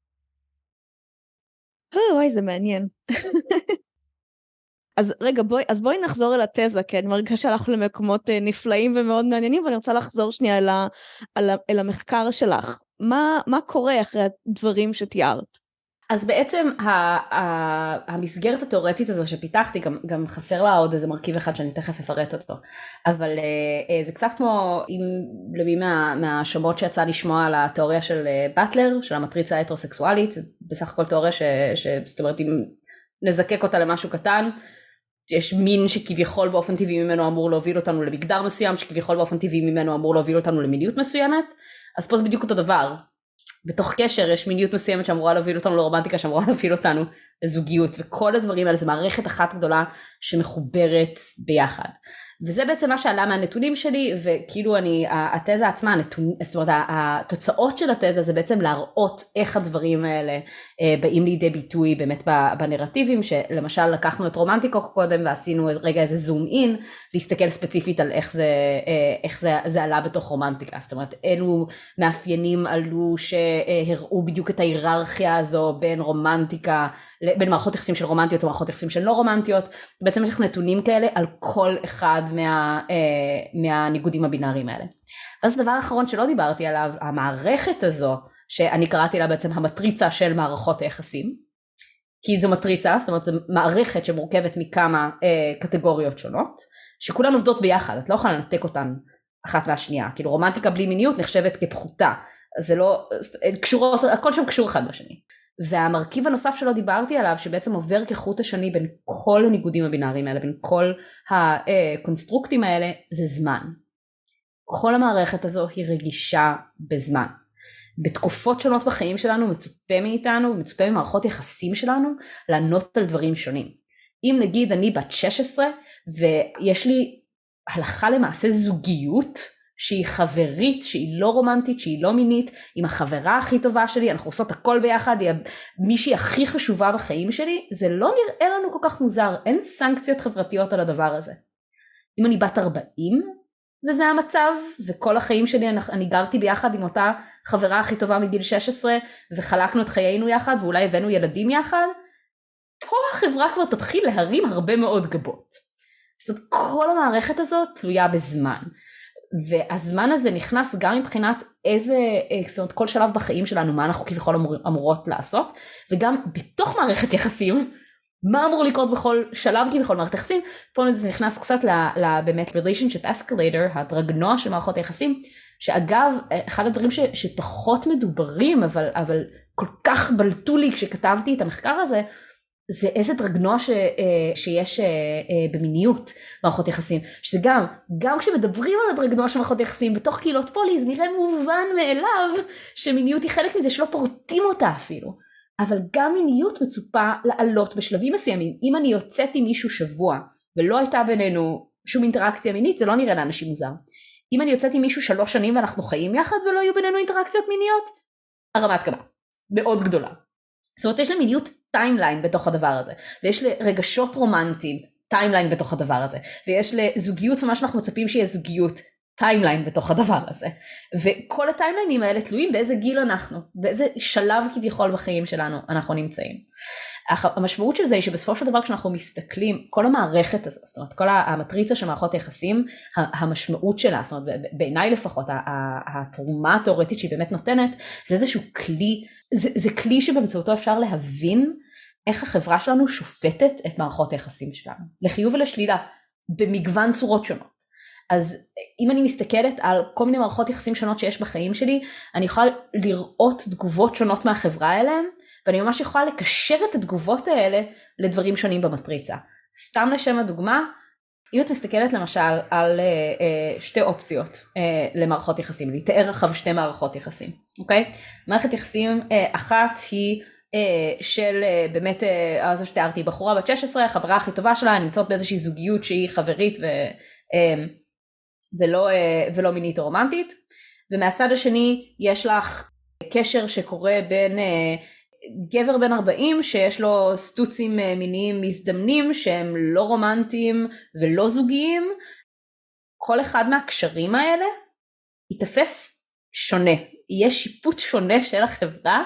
וואי, זה מעניין. אז רגע, בואי, אז בואי נחזור אל התזה, כי אני מרגישה שהלכנו למקומות אה, נפלאים ומאוד מעניינים, ואני רוצה לחזור שנייה אל, ה, אל, אל המחקר שלך. מה, מה קורה אחרי הדברים שתיארת? אז בעצם ה, ה, המסגרת התאורטית הזו שפיתחתי, גם, גם חסר לה עוד איזה מרכיב אחד שאני תכף אפרט אותו, אבל אה, זה קצת כמו אם למי מה, מהשומות שיצא לשמוע על התיאוריה של אה, באטלר, של המטריצה ההטרוסקסואלית, בסך הכל תיאוריה ש, ש... זאת אומרת אם נזקק אותה למשהו קטן, יש מין שכביכול באופן טבעי ממנו אמור להוביל אותנו למגדר מסוים, שכביכול באופן טבעי ממנו אמור להוביל אותנו למיניות מסוימת, אז פה זה בדיוק אותו דבר. בתוך קשר יש מיניות מסוימת שאמורה להוביל אותנו לרומנטיקה שאמורה להוביל אותנו לזוגיות וכל הדברים האלה זה מערכת אחת גדולה שמחוברת ביחד. וזה בעצם מה שעלה מהנתונים שלי וכאילו אני התזה עצמה הנתון, זאת אומרת התוצאות של התזה זה בעצם להראות איך הדברים האלה אה, באים לידי ביטוי באמת בנרטיבים שלמשל לקחנו את רומנטיקו קודם ועשינו רגע איזה זום אין להסתכל ספציפית על איך זה אה, איך זה, זה עלה בתוך רומנטיקה. זאת אומרת אילו מאפיינים עלו שהראו בדיוק את ההיררכיה הזו בין רומנטיקה בין מערכות יחסים של רומנטיות ומערכות יחסים של לא רומנטיות. בעצם יש לך נתונים כאלה על כל אחד מה, אה, מהניגודים הבינאריים האלה. אז הדבר האחרון שלא דיברתי עליו, המערכת הזו, שאני קראתי לה בעצם המטריצה של מערכות היחסים, כי זו מטריצה, זאת אומרת זו מערכת שמורכבת מכמה אה, קטגוריות שונות, שכולן עובדות ביחד, את לא יכולה לנתק אותן אחת מהשנייה, כאילו רומנטיקה בלי מיניות נחשבת כפחותה, זה לא, קשורות, הכל שם קשור אחד בשני. והמרכיב הנוסף שלא דיברתי עליו שבעצם עובר כחוט השני בין כל הניגודים הבינאריים האלה בין כל הקונסטרוקטים האלה זה זמן. כל המערכת הזו היא רגישה בזמן. בתקופות שונות בחיים שלנו מצופה מאיתנו ומצופה ממערכות יחסים שלנו לענות על דברים שונים. אם נגיד אני בת 16 ויש לי הלכה למעשה זוגיות שהיא חברית, שהיא לא רומנטית, שהיא לא מינית, עם החברה הכי טובה שלי, אנחנו עושות הכל ביחד, היא מישהי הכי חשובה בחיים שלי, זה לא נראה לנו כל כך מוזר, אין סנקציות חברתיות על הדבר הזה. אם אני בת 40 וזה המצב, וכל החיים שלי אני, אני גרתי ביחד עם אותה חברה הכי טובה מגיל 16, וחלקנו את חיינו יחד, ואולי הבאנו ילדים יחד, פה החברה כבר תתחיל להרים הרבה מאוד גבות. זאת אומרת, כל המערכת הזאת תלויה בזמן. והזמן הזה נכנס גם מבחינת איזה, אה, זאת אומרת כל שלב בחיים שלנו מה אנחנו כביכול אמור, אמורות לעשות וגם בתוך מערכת יחסים מה אמור לקרות בכל שלב כביכול מערכת יחסים פה זה נכנס קצת ל, ל, באמת relationship escalator הדרגנוע של מערכות היחסים שאגב אחד הדברים ש, שפחות מדוברים אבל, אבל כל כך בלטו לי כשכתבתי את המחקר הזה זה איזה דרגנוע ש, אה, שיש אה, אה, במיניות מערכות יחסים. שזה גם גם כשמדברים על הדרגנוע של מערכות יחסים בתוך קהילות פולי זה נראה מובן מאליו שמיניות היא חלק מזה שלא פורטים אותה אפילו. אבל גם מיניות מצופה לעלות בשלבים מסוימים. אם אני יוצאת עם מישהו שבוע ולא הייתה בינינו שום אינטראקציה מינית זה לא נראה לאנשים מוזר. אם אני יוצאת עם מישהו שלוש שנים ואנחנו חיים יחד ולא היו בינינו אינטראקציות מיניות הרמת גבה מאוד גדולה זאת אומרת יש למיניות timeline בתוך הדבר הזה ויש לרגשות רומנטיים timeline בתוך הדבר הזה ויש לזוגיות ומה שאנחנו מצפים שיהיה זוגיות timeline בתוך הדבר הזה וכל הטיימליינים האלה תלויים באיזה גיל אנחנו באיזה שלב כביכול בחיים שלנו אנחנו נמצאים. המשמעות של זה היא שבסופו של דבר כשאנחנו מסתכלים כל המערכת הזאת זאת אומרת כל המטריצה של מערכות היחסים המשמעות שלה זאת אומרת בעיניי לפחות התרומה התאורטית שהיא באמת נותנת זה איזשהו כלי זה, זה כלי שבאמצעותו אפשר להבין איך החברה שלנו שופטת את מערכות היחסים שלנו לחיוב ולשלילה במגוון צורות שונות. אז אם אני מסתכלת על כל מיני מערכות יחסים שונות שיש בחיים שלי, אני יכולה לראות תגובות שונות מהחברה אליהן, ואני ממש יכולה לקשר את התגובות האלה לדברים שונים במטריצה. סתם לשם הדוגמה, אם את מסתכלת למשל על uh, uh, שתי אופציות uh, למערכות יחסים, לתאר עכשיו שתי מערכות יחסים, אוקיי? מערכת יחסים אחת היא של באמת, זו שתיארתי, בחורה בת 16, החברה הכי טובה שלה, נמצאות באיזושהי זוגיות שהיא חברית ו... ולא, אה, ולא מינית או רומנטית, ומהצד השני יש לך קשר שקורה בין אה, גבר בן 40 שיש לו סטוצים אה, מיניים מזדמנים שהם לא רומנטיים ולא זוגיים, כל אחד מהקשרים האלה ייתפס שונה, יהיה שיפוט שונה של החברה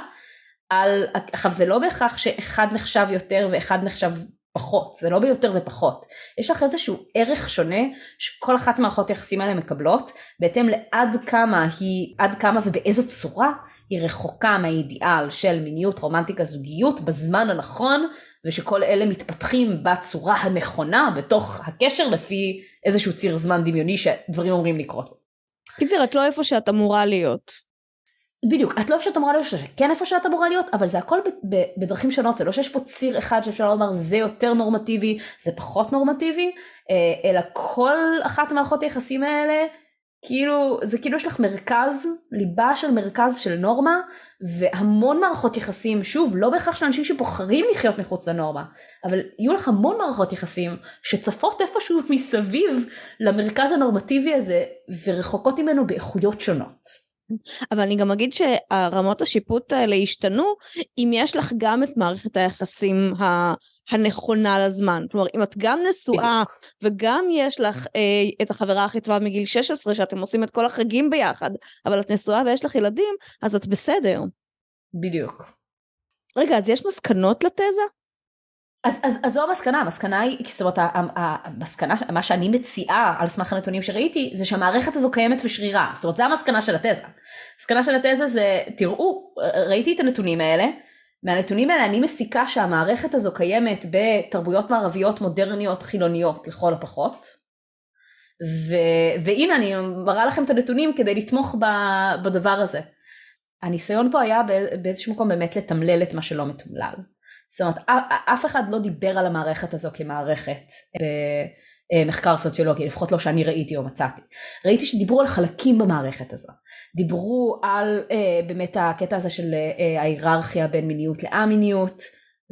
על, עכשיו זה לא בהכרח שאחד נחשב יותר ואחד נחשב פחות, זה לא ביותר ופחות. יש לך איזשהו ערך שונה שכל אחת מהמערכות היחסים האלה מקבלות, בהתאם לעד כמה היא, עד כמה ובאיזו צורה היא רחוקה מהאידיאל של מיניות, רומנטיקה, זוגיות, בזמן הנכון, ושכל אלה מתפתחים בצורה הנכונה בתוך הקשר לפי איזשהו ציר זמן דמיוני שדברים אמורים לקרות. קיצר, את לא איפה שאת אמורה להיות. בדיוק, את לא איפה שאת אמורה להיות, כן איפה שאת אמורה להיות, אבל זה הכל בדרכים שונות, זה לא שיש פה ציר אחד שאפשר לומר זה יותר נורמטיבי, זה פחות נורמטיבי, אה, אלא כל אחת מערכות היחסים האלה, כאילו, זה כאילו יש לך מרכז, ליבה של מרכז של נורמה, והמון מערכות יחסים, שוב, לא בהכרח של אנשים שבוחרים לחיות מחוץ לנורמה, אבל יהיו לך המון מערכות יחסים שצפות איפשהו מסביב למרכז הנורמטיבי הזה, ורחוקות ממנו באיכויות שונות. אבל אני גם אגיד שהרמות השיפוט האלה השתנו אם יש לך גם את מערכת היחסים הנכונה לזמן. כלומר, אם את גם נשואה וגם יש לך אה, את החברה הכי טובה מגיל 16 שאתם עושים את כל החגים ביחד, אבל את נשואה ויש לך ילדים, אז את בסדר. בדיוק. רגע, אז יש מסקנות לתזה? אז, אז, אז זו המסקנה, המסקנה היא, זאת אומרת, המסקנה, מה שאני מציעה על סמך הנתונים שראיתי, זה שהמערכת הזו קיימת ושרירה, זאת אומרת, זו המסקנה של התזה. המסקנה של התזה זה, תראו, ראיתי את הנתונים האלה, מהנתונים האלה אני מסיקה שהמערכת הזו קיימת בתרבויות מערביות מודרניות חילוניות לכל הפחות, ו, והנה אני מראה לכם את הנתונים כדי לתמוך ב, בדבר הזה. הניסיון פה היה באיזשהו מקום באמת לתמלל את מה שלא מתומלל. זאת אומרת, אף אחד לא דיבר על המערכת הזו כמערכת במחקר סוציולוגי, לפחות לא שאני ראיתי או מצאתי. ראיתי שדיברו על חלקים במערכת הזו. דיברו על אה, באמת הקטע הזה של אה, ההיררכיה בין מיניות א-מיניות,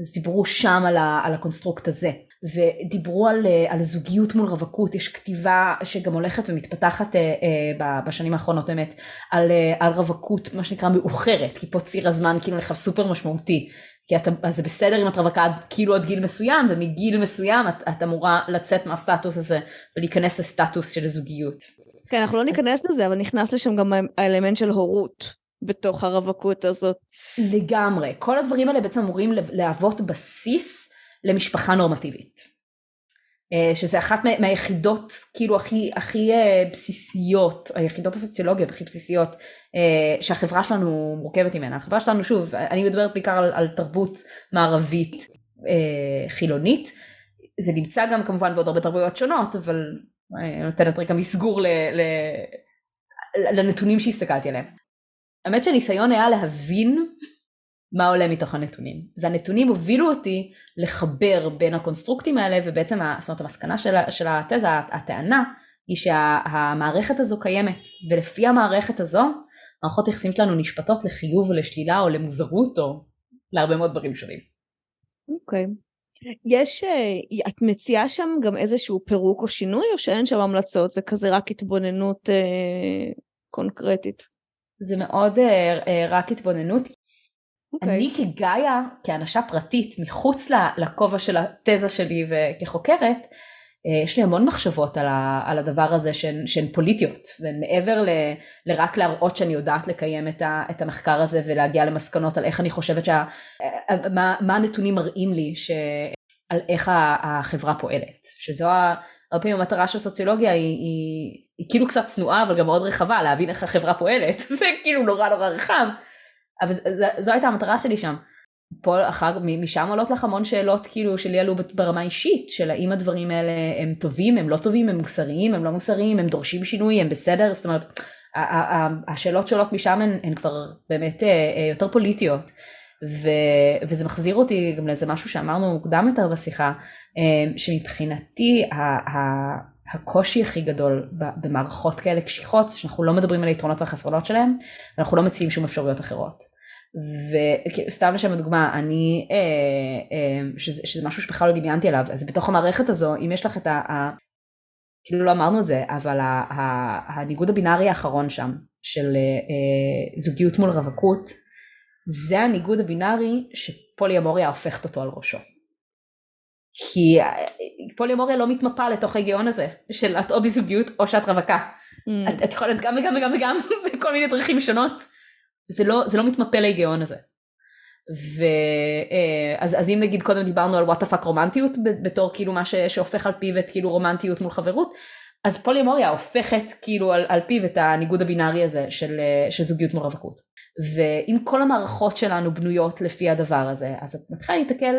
אז דיברו שם על, על ה construct הזה. ודיברו על, אה, על זוגיות מול רווקות, יש כתיבה שגם הולכת ומתפתחת אה, אה, בשנים האחרונות באמת, על, אה, על רווקות, מה שנקרא מאוחרת, כי פה ציר הזמן כאילו נחשב סופר משמעותי. כי אתה, אז זה בסדר אם את רווקה עד כאילו עד גיל מסוים, ומגיל מסוים את, את אמורה לצאת מהסטטוס הזה ולהיכנס לסטטוס של זוגיות. כן, אנחנו לא ניכנס לזה, אבל נכנס לשם גם האלמנט של הורות בתוך הרווקות הזאת. לגמרי. כל הדברים האלה בעצם אמורים להוות בסיס למשפחה נורמטיבית. אה, שזה אחת מהיחידות כאילו הכי הכי אה, בסיסיות, היחידות הסוציולוגיות הכי בסיסיות אה, שהחברה שלנו מורכבת ממנה. החברה שלנו שוב, אני מדברת בעיקר על, על תרבות מערבית חילונית, זה נמצא גם כמובן בעוד הרבה תרבויות שונות, אבל אני נותנת רגע מסגור ל, ל, לנתונים שהסתכלתי עליהם. האמת שהניסיון היה להבין מה עולה מתוך הנתונים. והנתונים הובילו אותי לחבר בין הקונסטרוקטים האלה ובעצם זאת אומרת, המסקנה של, של התזה, הטענה, היא שהמערכת הזו קיימת ולפי המערכת הזו מערכות יחסים שלנו נשפטות לחיוב ולשלילה או למוזרות או להרבה מאוד דברים שונים. אוקיי. Okay. יש, אה, את מציעה שם גם איזשהו פירוק או שינוי או שאין שם המלצות זה כזה רק התבוננות אה, קונקרטית? זה מאוד אה, אה, רק התבוננות Okay. אוקיי. אני כגאיה, כאנשה פרטית, מחוץ לכובע של התזה שלי וכחוקרת, יש לי המון מחשבות על, ה, על הדבר הזה שהן, שהן פוליטיות, והן מעבר ל, לרק להראות שאני יודעת לקיים את, ה, את המחקר הזה ולהגיע למסקנות על איך אני חושבת, שה, מה, מה הנתונים מראים לי ש, על איך החברה פועלת, שזו הרבה פעמים המטרה של סוציולוגיה היא, היא, היא כאילו קצת צנועה אבל גם מאוד רחבה, להבין איך החברה פועלת, זה כאילו נורא נורא רחב, אבל זו, הייתה המטרה שלי שם. פה אחר משם עולות לך המון שאלות כאילו שלי עלו ברמה אישית של האם הדברים האלה הם טובים הם לא טובים הם מוסריים הם לא מוסריים הם דורשים שינוי הם בסדר זאת אומרת השאלות שעולות משם הן, הן כבר באמת אה, אה, יותר פוליטיות ו, וזה מחזיר אותי גם לאיזה משהו שאמרנו מוקדם יותר בשיחה אה, שמבחינתי ה, ה, הקושי הכי גדול במערכות כאלה קשיחות שאנחנו לא מדברים על היתרונות והחסרונות שלהם ואנחנו לא מציעים שום אפשרויות אחרות. וסתם לשם הדוגמה, אני, אה, אה, שזה, שזה משהו שבכלל לא דמיינתי עליו, אז בתוך המערכת הזו, אם יש לך את ה... ה כאילו לא אמרנו את זה, אבל ה, ה, הניגוד הבינארי האחרון שם, של אה, אה, זוגיות מול רווקות, זה הניגוד הבינארי שפוליאמוריה הופכת אותו על ראשו. כי אה, פוליאמוריה לא מתמפה לתוך ההיגיון הזה, של את או בזוגיות או שאת רווקה. Mm. את, את יכולה להיות גם וגם וגם וגם בכל מיני דרכים שונות. זה לא, זה לא מתמפה להיגיון הזה. ואז אה, אז אם נגיד קודם דיברנו על וואט הפאק רומנטיות בתור כאילו מה ש, שהופך על פיו את כאילו רומנטיות מול חברות, אז פולימוריה הופכת כאילו על, על פיו את הניגוד הבינארי הזה של, אה, של זוגיות מול רווקות. ואם כל המערכות שלנו בנויות לפי הדבר הזה, אז את מתחילה להתקל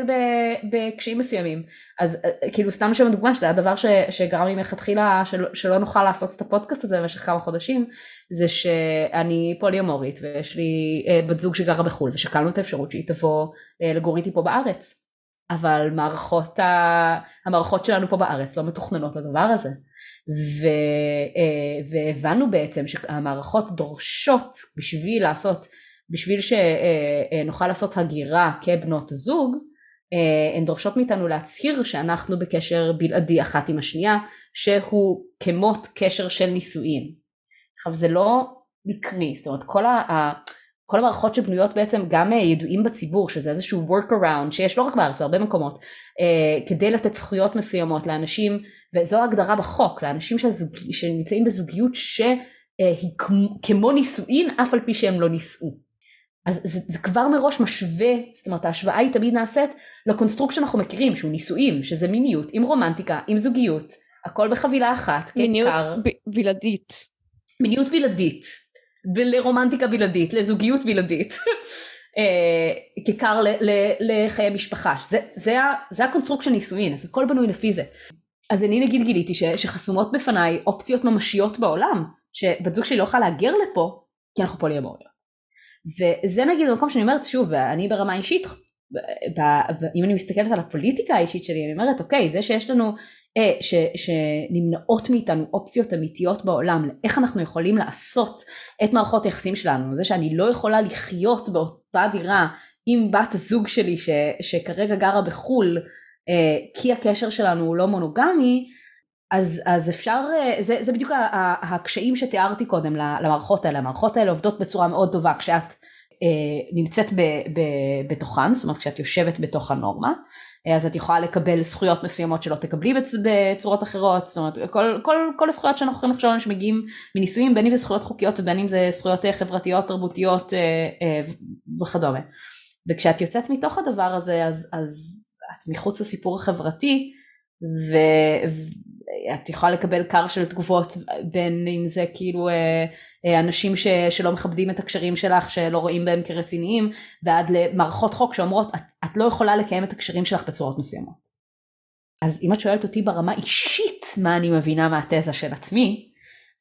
בקשיים מסוימים. אז אה, כאילו סתם לשם הדוגמה שזה הדבר ש, שגרם לי מלכתחילה של, שלא נוכל לעשות את הפודקאסט הזה במשך כמה חודשים, זה שאני פוליומורית ויש לי אה, בת זוג שגרה בחו"ל ושקלנו את האפשרות שהיא תבוא אה, לגור איתי פה בארץ. אבל מערכות ה... המערכות שלנו פה בארץ לא מתוכננות לדבר הזה. ו, אה, והבנו בעצם שהמערכות דורשות בשביל לעשות, בשביל שנוכל אה, אה, לעשות הגירה כבנות זוג, הן דורשות מאיתנו להצהיר שאנחנו בקשר בלעדי אחת עם השנייה, שהוא כמות קשר של נישואין. עכשיו זה לא מקרי, זאת אומרת כל ה... כל המערכות שבנויות בעצם גם ידועים בציבור שזה איזשהו work around שיש לא רק בארץ בהרבה מקומות כדי לתת זכויות מסוימות לאנשים וזו ההגדרה בחוק לאנשים שזוג... שנמצאים בזוגיות שהיא כמו נישואין אף על פי שהם לא נישאו. אז זה, זה כבר מראש משווה, זאת אומרת ההשוואה היא תמיד נעשית ל construct שאנחנו מכירים שהוא נישואים, שזה מיניות עם רומנטיקה, עם זוגיות, הכל בחבילה אחת, מיניות ב- בלעדית. מיניות בלעדית, לרומנטיקה בלעדית, לזוגיות בלעדית. אה, כעיקר לחיי משפחה, זה, זה, זה ה construct של נישואין, אז הכל בנוי לפי זה. אז אני נגיד גיליתי ש, שחסומות בפניי אופציות ממשיות בעולם, שבת זוג שלי לא יכולה להגר לפה, כי אנחנו פוליאמוריות. וזה נגיד המקום שאני אומרת שוב, אני ברמה אישית, ב, ב, אם אני מסתכלת על הפוליטיקה האישית שלי, אני אומרת אוקיי, זה שיש לנו, ש, שנמנעות מאיתנו אופציות אמיתיות בעולם, איך אנחנו יכולים לעשות את מערכות היחסים שלנו, זה שאני לא יכולה לחיות באותה דירה עם בת הזוג שלי ש, שכרגע גרה בחו"ל, אה, כי הקשר שלנו הוא לא מונוגמי, אז, אז אפשר, אה, זה, זה בדיוק הקשיים שתיארתי קודם למערכות האלה, המערכות האלה עובדות בצורה מאוד טובה. כשאת אה, נמצאת ב, ב, בתוכן, זאת אומרת כשאת יושבת בתוך הנורמה, אה, אז את יכולה לקבל זכויות מסוימות שלא תקבלי בצ, בצורות אחרות, זאת אומרת כל, כל, כל הזכויות שאנחנו יכולים לחשוב עליהן שמגיעים מנישואים, בין אם זה זכויות חוקיות ובין אם זה זכויות חברתיות, תרבותיות וכדומה. וכשאת יוצאת מתוך הדבר הזה אז, אז את מחוץ לסיפור החברתי ואת יכולה לקבל קר של תגובות בין אם זה כאילו אה, אה, אנשים ש, שלא מכבדים את הקשרים שלך שלא רואים בהם כרציניים ועד למערכות חוק שאומרות את, את לא יכולה לקיים את הקשרים שלך בצורות מסוימות. אז אם את שואלת אותי ברמה אישית מה אני מבינה מהתזה של עצמי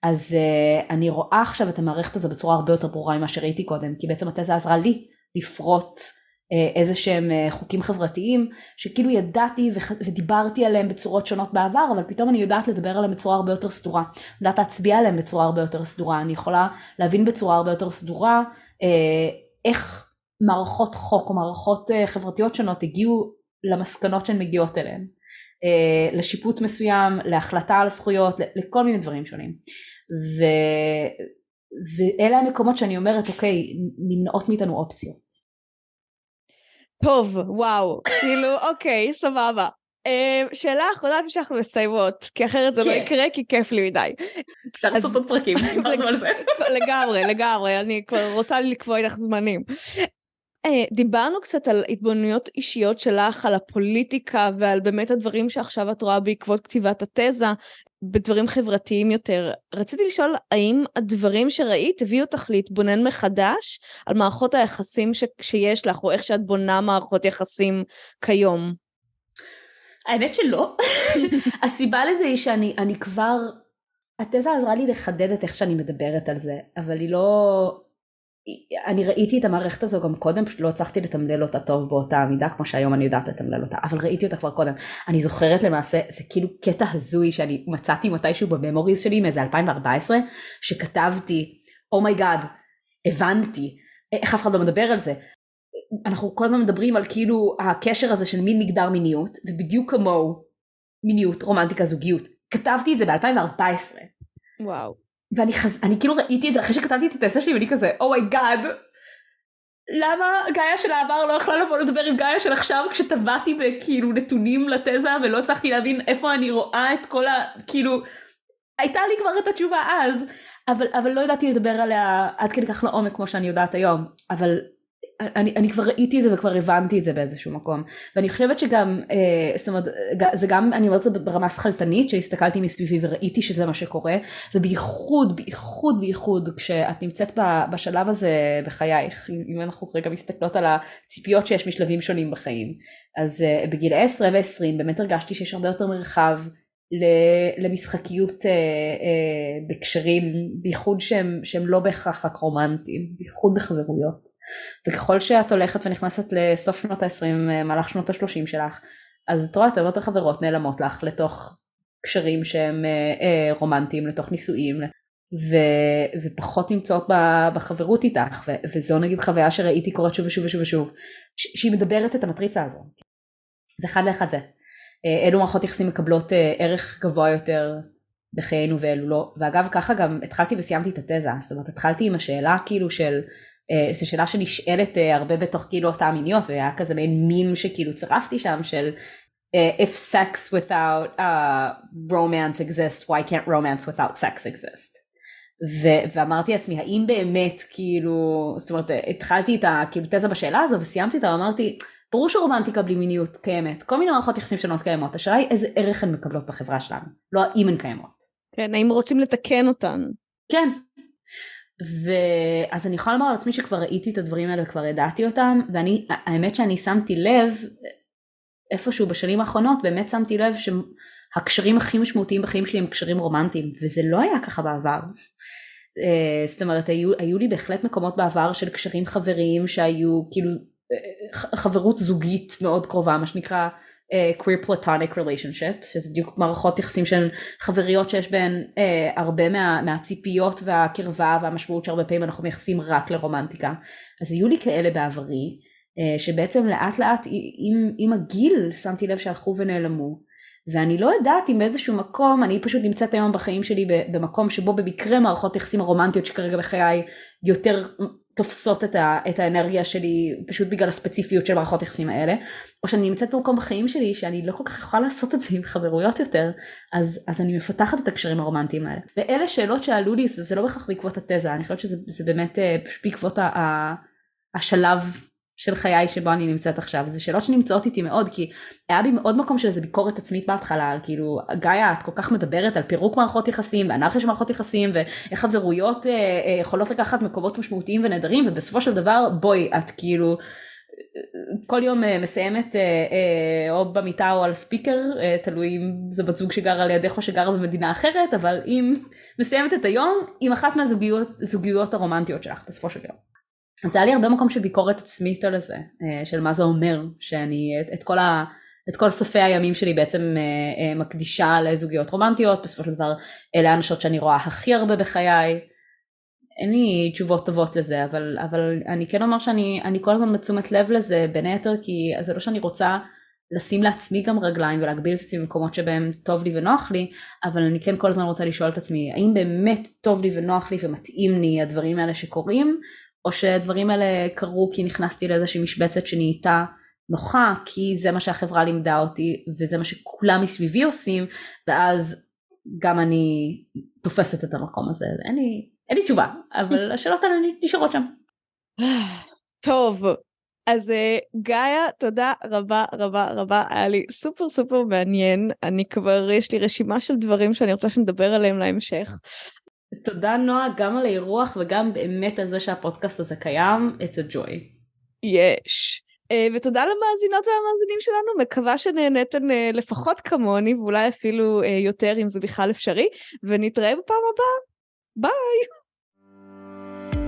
אז uh, אני רואה עכשיו את המערכת הזו בצורה הרבה יותר ברורה ממה שראיתי קודם כי בעצם התזה עזרה לי לפרוט איזה שהם אה, חוקים חברתיים שכאילו ידעתי ודיברתי עליהם בצורות שונות בעבר אבל פתאום אני יודעת לדבר עליהם בצורה הרבה יותר סדורה, יודעת להצביע עליהם בצורה הרבה יותר סדורה, אני יכולה להבין בצורה הרבה יותר סדורה אה, איך מערכות חוק או מערכות חברתיות שונות הגיעו למסקנות שהן מגיעות אליהן, לשיפוט מסוים, להחלטה על זכויות, לכל מיני דברים שונים. ו... ואלה המקומות שאני אומרת אוקיי נמנעות מאיתנו אופציות טוב, וואו, כאילו, אוקיי, סבבה. שאלה אחרונה לפני שאנחנו מסיימות, כי אחרת זה לא כן. יקרה, כי כיף לי מדי. אפשר לעשות עוד פרקים, דיברנו על זה. לגמרי, לגמרי, אני כבר רוצה לקבוע איתך זמנים. אה, דיברנו קצת על התבוננויות אישיות שלך, על הפוליטיקה ועל באמת הדברים שעכשיו את רואה בעקבות כתיבת התזה, בדברים חברתיים יותר. רציתי לשאול, האם הדברים שראית הביאו אותך להתבונן מחדש על מערכות היחסים ש- שיש לך, או איך שאת בונה מערכות יחסים כיום? האמת שלא. הסיבה לזה היא שאני אני כבר, התזה עזרה לי לחדד את איך שאני מדברת על זה, אבל היא לא, אני ראיתי את המערכת הזו גם קודם, פשוט לא הצלחתי לתמלל אותה טוב באותה מידה, כמו שהיום אני יודעת לתמלל אותה, אבל ראיתי אותה כבר קודם. אני זוכרת למעשה, זה כאילו קטע הזוי שאני מצאתי מתישהו ב memories שלי מאיזה 2014, שכתבתי, oh my god, הבנתי, איך אף אחד לא מדבר על זה. אנחנו כל הזמן מדברים על כאילו הקשר הזה של מין מגדר מיניות, ובדיוק כמוהו מיניות, רומנטיקה, זוגיות. כתבתי את זה ב-2014. וואו. ואני חז... אני כאילו ראיתי את זה אחרי שכתבתי את התזה שלי ואני כזה oh my god למה גאיה של העבר לא יכולה לבוא לדבר עם גאיה של עכשיו כשטבעתי בכאילו נתונים לתזה ולא הצלחתי להבין איפה אני רואה את כל ה... כאילו הייתה לי כבר את התשובה אז אבל, אבל לא ידעתי לדבר עליה עד כדי כך לעומק כמו שאני יודעת היום אבל אני, אני כבר ראיתי את זה וכבר הבנתי את זה באיזשהו מקום. ואני חושבת שגם אה, זאת אומרת זה גם אני אומרת את זה ברמה שכלתנית שהסתכלתי מסביבי וראיתי שזה מה שקורה ובייחוד בייחוד בייחוד כשאת נמצאת בשלב הזה בחייך אם אנחנו רגע מסתכלות על הציפיות שיש משלבים שונים בחיים. אז אה, בגיל 10 ו-20 באמת הרגשתי שיש הרבה יותר מרחב למשחקיות אה, אה, בקשרים בייחוד שהם, שהם לא בהכרח רק רומנטיים בייחוד בחברויות וככל שאת הולכת ונכנסת לסוף שנות ה-20, מהלך שנות ה-30 שלך, אז את רואה את הרבה חברות נעלמות לך לתוך קשרים שהם אה, אה, רומנטיים, לתוך נישואים, ו, ופחות נמצאות בחברות איתך, ו, וזו נגיד חוויה שראיתי קורית שוב ושוב ושוב ושוב, שהיא מדברת את המטריצה הזו. זה אחד לאחד זה. אה, אלו מערכות יחסים מקבלות אה, ערך גבוה יותר בחיינו ואלו לא, ואגב ככה גם התחלתי וסיימתי את התזה, זאת אומרת התחלתי עם השאלה כאילו של אה, זו שאלה שנשאלת אה, הרבה בתוך כאילו אותה מיניות והיה כזה מעין מים שכאילו צירפתי שם של אה, if sex without uh, romance exists why can't romance without sex exist ו- ואמרתי לעצמי האם באמת כאילו זאת אומרת התחלתי את הכאילו תזה בשאלה הזו וסיימתי אותה ואמרתי ברור שרומנטיקה בלי מיניות קיימת כל מיני מערכות יחסים שונות קיימות השאלה היא איזה ערך הן מקבלות בחברה שלנו לא האם הן קיימות. כן האם רוצים לתקן אותן. כן ואז אני יכולה לומר על עצמי שכבר ראיתי את הדברים האלה וכבר ידעתי אותם ואני האמת שאני שמתי לב איפשהו בשנים האחרונות באמת שמתי לב שהקשרים הכי משמעותיים בחיים שלי הם קשרים רומנטיים וזה לא היה ככה בעבר. אה, זאת אומרת היו, היו לי בהחלט מקומות בעבר של קשרים חבריים שהיו כאילו אה, חברות זוגית מאוד קרובה מה שנקרא uh, queer platonic relationship שזה בדיוק מערכות יחסים של חבריות שיש בהן uh, הרבה מה, מהציפיות והקרבה והמשמעות שהרבה פעמים אנחנו מייחסים רק לרומנטיקה. אז היו לי כאלה בעברי uh, שבעצם לאט לאט עם, עם הגיל שמתי לב שהלכו ונעלמו ואני לא יודעת אם באיזשהו מקום אני פשוט נמצאת היום בחיים שלי במקום שבו במקרה מערכות יחסים הרומנטיות שכרגע בחיי יותר תופסות את, ה, את האנרגיה שלי פשוט בגלל הספציפיות של מערכות יחסים האלה, או שאני נמצאת במקום בחיים שלי שאני לא כל כך יכולה לעשות את זה עם חברויות יותר, אז, אז אני מפתחת את הקשרים הרומנטיים האלה. ואלה שאלות שעלו לי, זה, זה לא בהכרח בעקבות התזה, אני חושבת שזה באמת אה, פשוט בעקבות ה, ה, השלב של חיי שבו אני נמצאת עכשיו זה שאלות שנמצאות איתי מאוד כי היה בי מאוד מקום של איזה ביקורת עצמית בהתחלה על כאילו גאיה את כל כך מדברת על פירוק מערכות יחסים ואנרכיה של מערכות יחסים ואיך חברויות אה, אה, יכולות לקחת מקומות משמעותיים ונהדרים ובסופו של דבר בואי את כאילו כל יום אה, מסיימת אה, אה, או במיטה או על ספיקר אה, תלוי אם זו בת זוג שגרה לידך או שגרה במדינה אחרת אבל אם מסיימת את היום עם אחת מהזוגיות הרומנטיות שלך בסופו של יום. אז היה לי הרבה מקום של ביקורת עצמית על זה, אה, של מה זה אומר שאני את, את כל ה... את כל סופי הימים שלי בעצם אה, אה, מקדישה לזוגיות רומנטיות, בסופו של דבר אלה האנשות שאני רואה הכי הרבה בחיי. אין לי תשובות טובות לזה, אבל, אבל אני כן אומר שאני כל הזמן בתשומת לב לזה, בין היתר כי זה לא שאני רוצה לשים לעצמי גם רגליים ולהגביל את עצמי במקומות שבהם טוב לי ונוח לי, אבל אני כן כל הזמן רוצה לשאול את עצמי, האם באמת טוב לי ונוח לי ומתאים לי הדברים האלה שקורים, או שהדברים האלה קרו כי נכנסתי לאיזושהי משבצת שנהייתה נוחה כי זה מה שהחברה לימדה אותי וזה מה שכולם מסביבי עושים ואז גם אני תופסת את המקום הזה אין לי, אין לי תשובה אבל השאלות האלה נשארות שם. טוב אז אה, גאיה תודה רבה רבה רבה היה לי סופר סופר מעניין אני כבר יש לי רשימה של דברים שאני רוצה שנדבר עליהם להמשך. תודה נועה גם על האירוח וגם באמת על זה שהפודקאסט הזה קיים it's a joy. יש. Uh, ותודה למאזינות והמאזינים שלנו, מקווה שנהניתן uh, לפחות כמוני, ואולי אפילו uh, יותר אם זה בכלל אפשרי, ונתראה בפעם הבאה. ביי!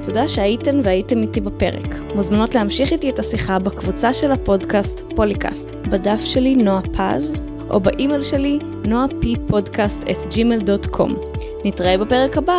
תודה שהייתן והייתם איתי בפרק. מוזמנות להמשיך איתי את השיחה בקבוצה של הפודקאסט פוליקאסט, בדף שלי נועה פז, או באימייל שלי noap podcast at gmail.com. נתראה בפרק הבא.